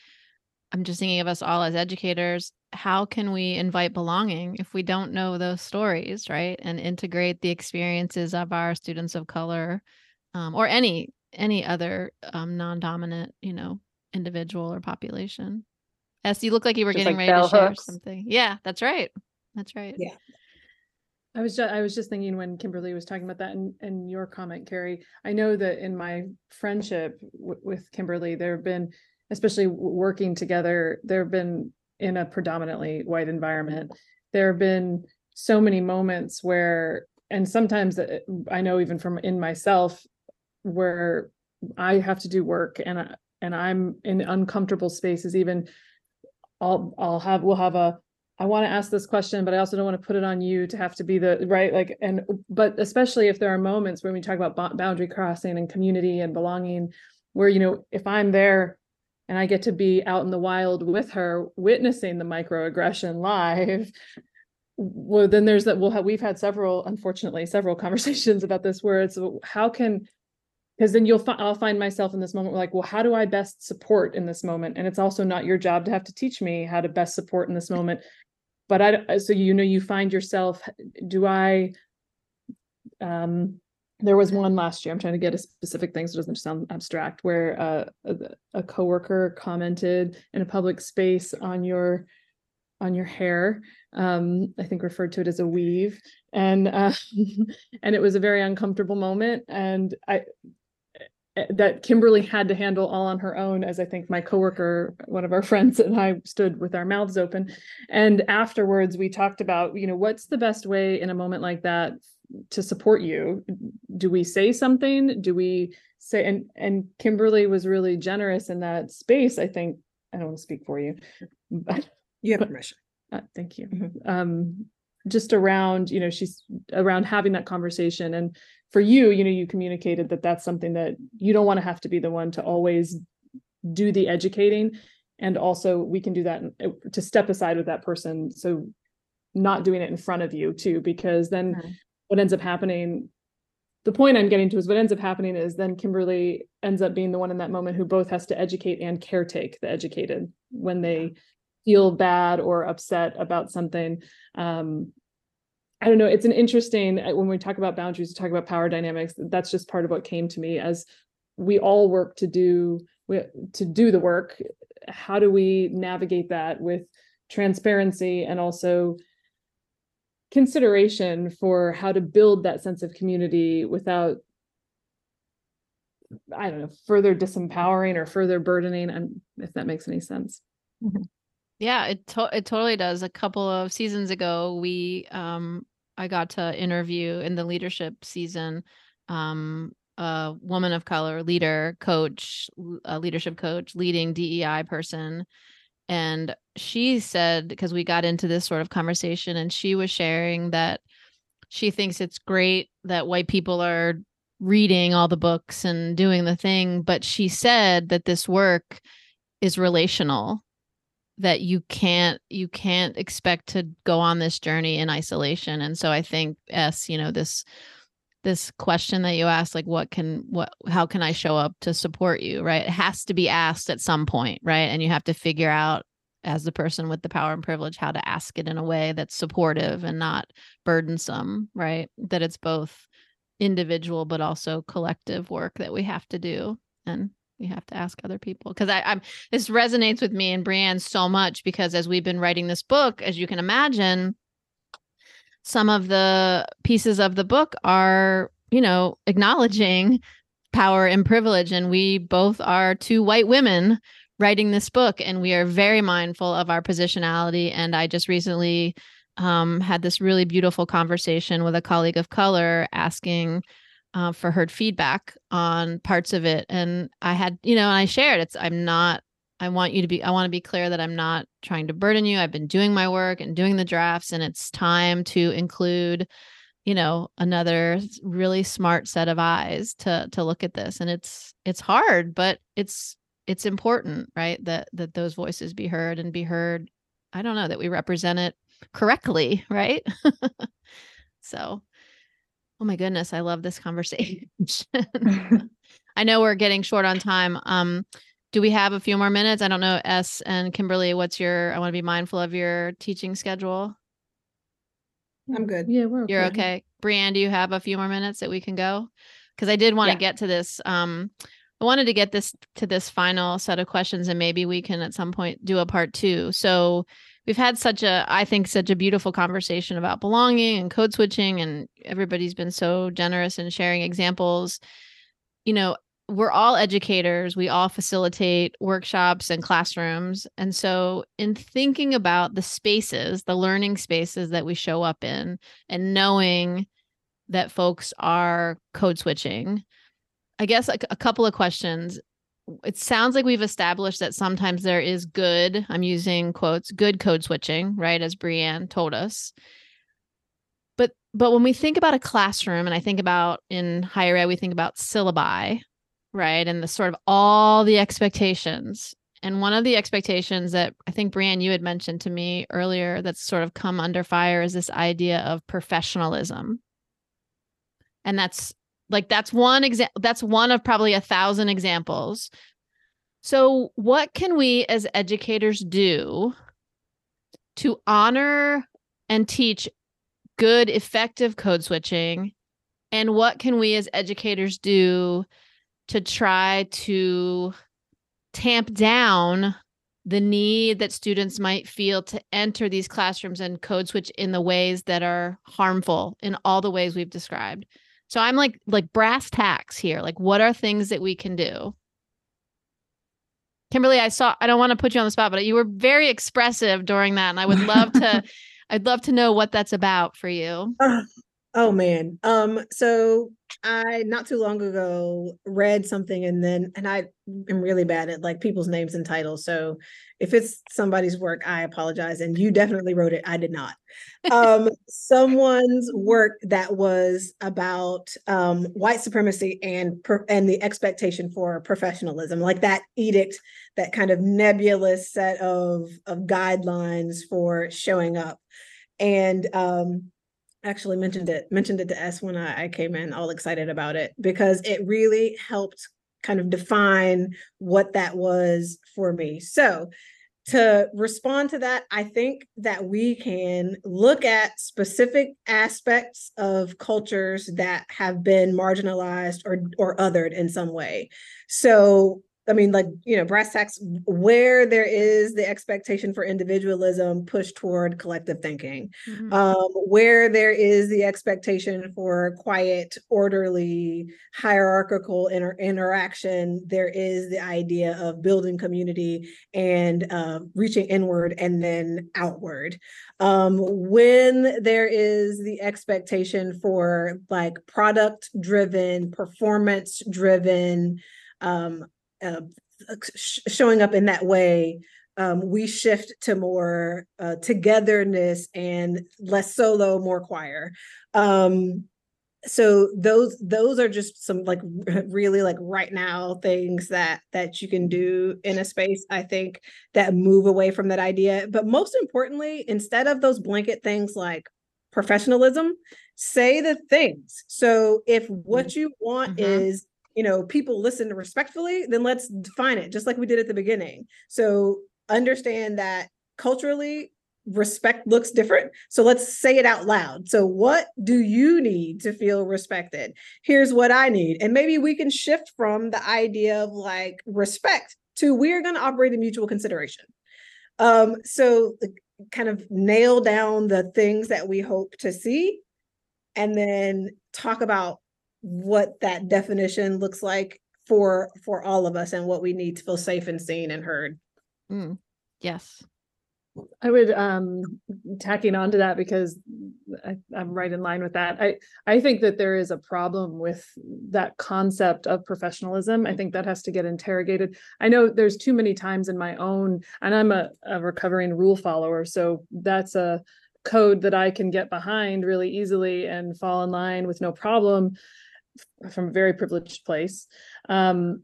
I'm just thinking of us all as educators, how can we invite belonging if we don't know those stories, right? And integrate the experiences of our students of color um, or any any other um, non-dominant, you know, individual or population. Es, you look like you were Just getting like ready to share hooks? something. Yeah, that's right. That's right. Yeah. I was just I was just thinking when Kimberlee was talking about that and and your comment, Carey. I know that in my friendship w- with Kimberlee, there have been, especially working together, there have been in a predominantly white environment. There have been so many moments where, and sometimes uh, I know even from in myself, where I have to do work and I, and I'm in uncomfortable spaces. Even I'll I'll have we'll have a I want to ask this question, but I also don't want to put it on you to have to be the right like and but especially if there are moments when we talk about boundary crossing and community and belonging where you know if I'm there and I get to be out in the wild with her witnessing the microaggression live well then there's that we'll have we've had several unfortunately several *laughs* conversations about this where it's how can because then you'll find I'll find myself in this moment like, well, how do I best support in this moment? And it's also not your job to have to teach me how to best support in this moment. But I so you know you find yourself, do I um there was one last year. I'm trying to get a specific thing so it doesn't sound abstract, where uh, a, a coworker commented in a public space on your on your hair. Um, I think referred to it as a weave, and uh, *laughs* and it was a very uncomfortable moment. And I eh, that Kimberlee had to handle all on her own, as I think my coworker, one of our *laughs* friends, and I stood with our mouths open. And afterwards, we talked about, you know, what's the best way in a moment like that to support you? Do we say something? Do we say? And and Kimberlee was really generous in that space. I think I don't want to speak for you, *laughs* but You have permission. uh, thank you. Mhm. Um, just around, you know, she's around having that conversation and for you, you know, you communicated that that's something that you don't want to have to be the one to always do the educating. And also we can do that uh, to step aside with that person. So not doing it in front of you too, because then Mhm. what ends up happening, the point I'm getting to is what ends up happening is then Kimberlee ends up being the one in that moment who both has to educate and caretake the educated when they feel bad or upset about something. Um, I don't know. It's an interesting uh, when we talk about boundaries, we talk about power dynamics. That's just part of what came to me as we all work to do we, to do the work. How do we navigate that with transparency and also consideration for how to build that sense of community without I don't know, further disempowering or further burdening, and if that makes any sense. Yeah, it to- it totally does. A couple of seasons ago, we um I got to interview in the leadership season um a woman of color leader, coach, a leadership coach, leading DEI person. And she said because we got into this sort of conversation and she was sharing that she thinks it's great that white people are reading all the books and doing the thing, but she said that this work is relational that you can't you can't expect to go on this journey in isolation. And so i think es you know this this question that you asked like what can what how can i show up to support you right? It has to be asked at some point right? And you have to figure out as the person with the power and privilege how to ask it in a way that's supportive and not burdensome right? That it's both individual but also collective work that we have to do. And we have to ask other people because i'm this resonates with me and Brianne so much because as we've been writing this book, as you can imagine, some of the pieces of the book are, you know, acknowledging power and privilege. And we both are two white women writing this book, and we are very mindful of our positionality. And I just recently um, had this really beautiful conversation with a colleague of color asking uh, for her feedback on parts of it. And I had, you know, and I shared it's, I'm not, I want you to be, I want to be clear that I'm not trying to burden you. I've been doing my work and doing the drafts, and it's time to include, you know, another really smart set of eyes to to look at this. And it's it's hard, but it's it's important, right? That that those voices be heard and be heard. I don't know that we represent it correctly, *laughs* right? *laughs* so Oh my goodness, I love this conversation. *laughs* *laughs* I know we're getting short on time. Um, do we have a few more minutes? I don't know, Es and Kimberlee, what's your I want to be mindful of your teaching schedule. I'm good. Yeah, we're You're okay. Brianne, do you have a few more minutes that we can go? because I did want to Yeah. get to this. Um, I wanted to get this to this final set of questions, and maybe we can at some point do a part two. So we've had such a, I think, such a beautiful conversation about belonging and code switching, and everybody's been so generous in sharing examples. You know, we're all educators. We all facilitate workshops and classrooms, and so in thinking about the spaces, the learning spaces that we show up in, and knowing that folks are code switching. I guess a, a couple of questions. It sounds like we've established that sometimes there is good, I'm using quotes, good code switching, right? As Brianne told us. But but when we think about a classroom and I think about in higher ed, we think about syllabi, right? And the sort of all the expectations. And one of the expectations that I think Brianne, you had mentioned to me earlier that's sort of come under fire is this idea of professionalism and that's like that's one example that's one of probably a thousand examples. So what can we as educators do to honor and teach good effective code switching? And what can we as educators do to try to tamp down the need that students might feel to enter these classrooms and code switch in the ways that are harmful in all the ways we've described so I'm like like brass tacks here. Like what are things that we can do? Kimberlee, I saw I don't want to put you on the spot, but you were very expressive during that and I would love to *laughs* I'd love to know what that's about for you. Oh man. Um, so I not too long ago read something and then and I am really bad at like people's names and titles. So if it's somebody's work, I apologize. And you definitely wrote it. I did not. Um, *laughs* someone's work that was about um white supremacy and per, and the expectation for professionalism, like that edict, that kind of nebulous set of of guidelines for showing up. And um actually mentioned it mentioned it to Es when I, I came in all excited about it because it really helped kind of define what that was for me. So to respond to that, I think that we can look at specific aspects of cultures that have been marginalized or or othered in some way. So I mean, like, you know, brass tacks, where there is the expectation for individualism, push toward collective thinking. Mhm. Um, where there is the expectation for quiet, orderly, hierarchical inter- interaction, there is the idea of building community and um, reaching inward and then outward. Um, when there is the expectation for like product driven, performance driven, um, uh, sh- showing up in that way, um, we shift to more uh, togetherness and less solo, more choir. Um, so those those are just some like *laughs* really like right now things that that you can do in a space i think that move away from that idea but most importantly instead of those blanket things like professionalism say the things so if what you want Mhm. is you know people listen respectfully then let's define it just like we did at the beginning. So understand that culturally respect looks different so let's say it out loud. So what do you need to feel respected? Here's what i need and maybe we can shift from the idea of like respect to we're going to operate in mutual consideration. Um so kind of nail down the things that we hope to see and then talk about what that definition looks like for for all of us and what we need to feel safe and seen and heard Mm. Yes. I would um tacking on to that because I, I'm right in line with that. I I think that there is a problem with that concept of professionalism. I think that has to get interrogated. I know there's too many times in my own, and I'm a, a recovering rule follower, so that's a code that I can get behind really easily and fall in line with no problem f- from a very privileged place. Um,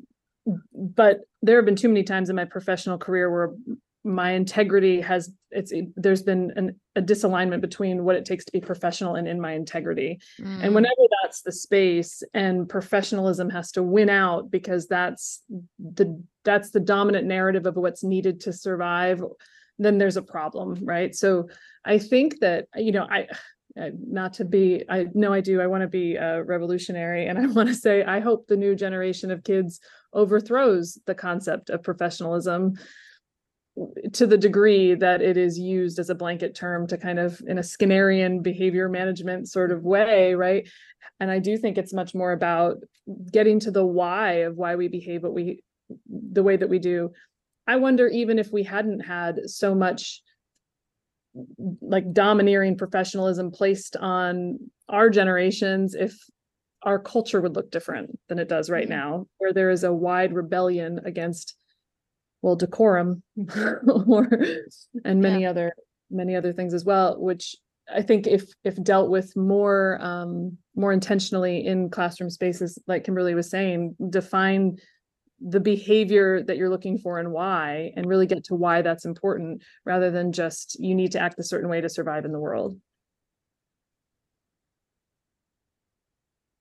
but there have been too many times in my professional career where my integrity has it's there's been an, a disalignment between what it takes to be professional and in my integrity and Mm. whenever that's the space and professionalism has to win out because that's the that's the dominant narrative of what's needed to survive then there's a problem right so i think that you know i uh, not to be i know i do. I want to be a revolutionary and i *laughs* want to say i hope the new generation of kids overthrows the concept of professionalism to the degree that it is used as a blanket term to kind of in a skinnerian behavior management sort of way right? And i do think it's much more about getting to the why of why we behave what we the way that we do. I wonder even if we hadn't had so much like domineering professionalism placed on our generations if our culture would look different than it does right now where there is a wide rebellion against well decorum *laughs* or and many Yeah. other many other things as well which i think if if dealt with more um more intentionally in classroom spaces like kimberlee was saying define the behavior that you're looking for and why and really get to why that's important rather than just you need to act a certain way to survive in the world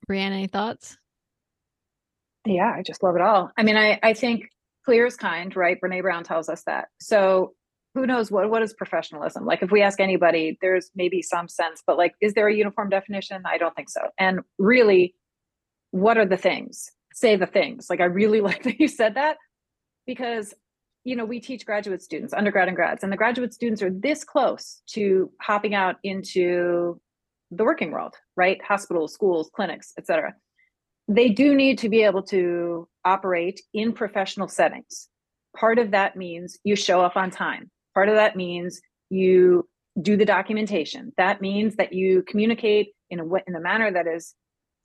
Brianne, any thoughts? Yeah, I just love it all. I mean, I, I think clear is kind, right? Brene Brown tells us that. So who knows what what is professionalism? Like if we ask anybody, there's maybe some sense, but like, is there a uniform definition? I don't think so. And really, what are the things? Say the things. Like I really *laughs* like that you said that because you know we teach graduate students, undergrad and grads, and the graduate students are this close to hopping out into the working world, right? Hospitals, schools, clinics, etc they do need to be able to operate in professional settings. Part of that means you show up on time. Part of that means you do the documentation. That means that you communicate in a in a manner that is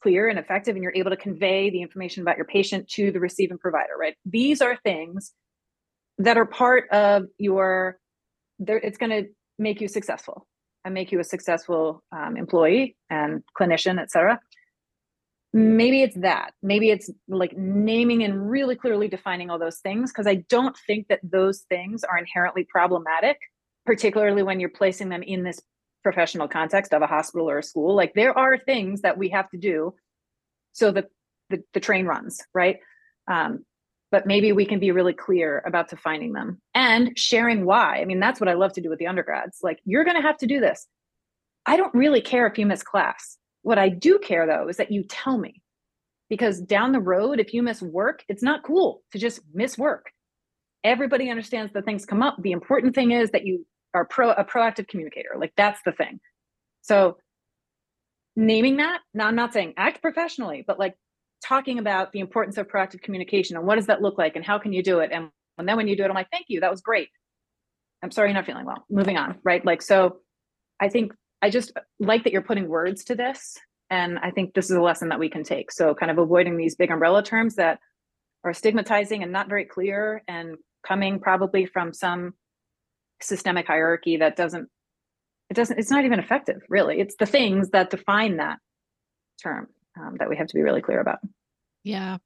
clear and effective, and you're able to convey the information about your patient to the receiving provider. Right? These are things that are part of your. It's going to make you successful and make you a successful um, employee and clinician, et cetera maybe it's that maybe it's like naming and really clearly defining all those things because i don't think that those things are inherently problematic particularly when you're placing them in this professional context of a hospital or a school like there are things that we have to do so that the, the train runs right? Um, but maybe we can be really clear about defining them and sharing why. I mean that's what i love to do with the undergrads. Like you're going to have to do this. I don't really care if you miss class. What I do care though is that you tell me. Because down the road, if you miss work, it's not cool to just miss work. Everybody understands that things come up. The important thing is that you are pro a proactive communicator. Like that's the thing. So naming that, now I'm not saying act professionally, but like talking about the importance of proactive communication and what does that look like and how can you do it? And, and then when you do it, I'm like, thank you, that was great. I'm sorry you're not feeling well. Moving on, right? Like so I think I just like that you're putting words to this. And I think this is a lesson that we can take. So, kind of avoiding these big umbrella terms that are stigmatizing and not very clear and coming probably from some systemic hierarchy that doesn't, it doesn't, it's not even effective, really. It's the things that define that term um, that we have to be really clear about. Yeah.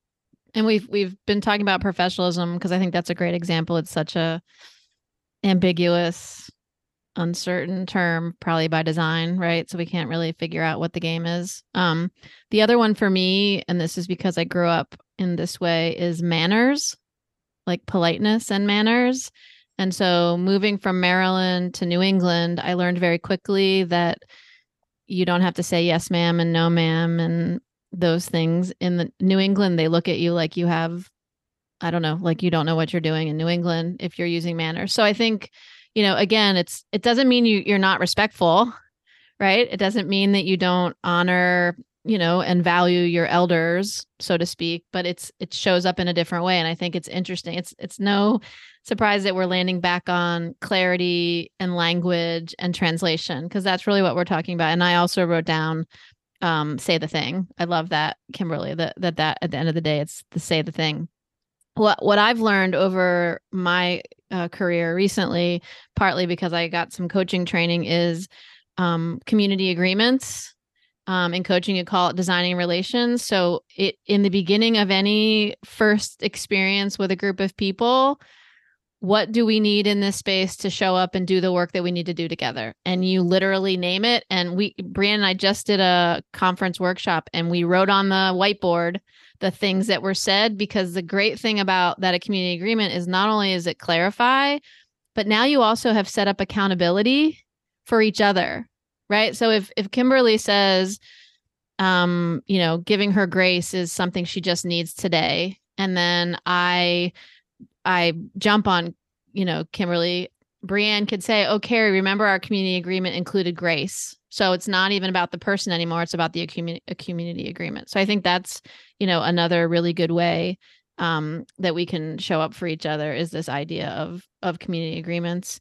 And we've we've been talking about professionalism because I think that's a great example. It's such a ambiguous, uncertain term, probably by design, right? So we can't really figure out what the game is. Um, the other one for me, and this is because I grew up in this way, is manners, like politeness and manners. And so moving from Maryland to New England, I learned very quickly that you don't have to say yes, ma'am, and no, ma'am, and those things. In the New England, they look at you like you have, I don't know, like you don't know what you're doing in New England if you're using manners. So I think, you know, again, it's it doesn't mean you you're not respectful, right? It doesn't mean that you don't honor, you know, and value your elders, so to speak, but it's it shows up in a different way. And I think it's interesting. It's it's no surprise that we're landing back on clarity and language and translation because that's really what we're talking about. And I also wrote down um say the thing. I love that, Kimberlee, that that that at the end of the day it's the say the thing. What what I've learned over my uh, career recently, partly because I got some coaching training, is um, community agreements. Um, in coaching, you call it designing relations. So, it in the beginning of any first experience with a group of people, what do we need in this space to show up and do the work that we need to do together? And you literally name it. And we, Brianne and I just did a conference workshop and we wrote on the whiteboard the things that were said because the great thing about that a community agreement is not only is it clarify, but now you also have set up accountability for each other. right? So if if Kimberlee says, um, you know, giving her grace is something she just needs today, and then I I jump on, you know, Kimberlee, Brianne could say, "Oh, Carey, remember our community agreement included grace." So it's not even about the person anymore; it's about the community agreement. So I think that's, you know, another really good way um, that we can show up for each other is this idea of of community agreements.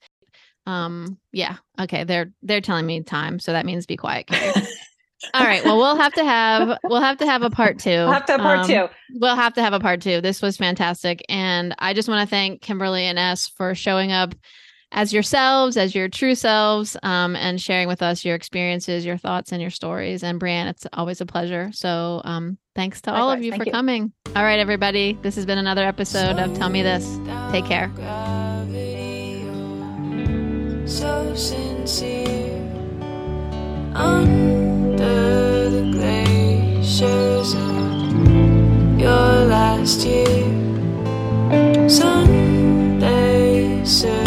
Um, yeah, okay, they're they're telling me time, so that means be quiet, Carey. *laughs* All right. Well, we'll have to have we'll have to have a part 2 We'll have to have part Um, two. We'll have to have a part two. This was fantastic. And I just want to thank Kimberlee and Es for showing up as yourselves, as your true selves, um, and sharing with us your experiences, your thoughts, and your stories. And Brianne, it's always a pleasure. So um, thanks to all of you Thank for you. coming. All right, everybody. This has been another episode of Tell Me This. Take care. Gravity, you're so sincere under the glaciers of your last year. Someday searching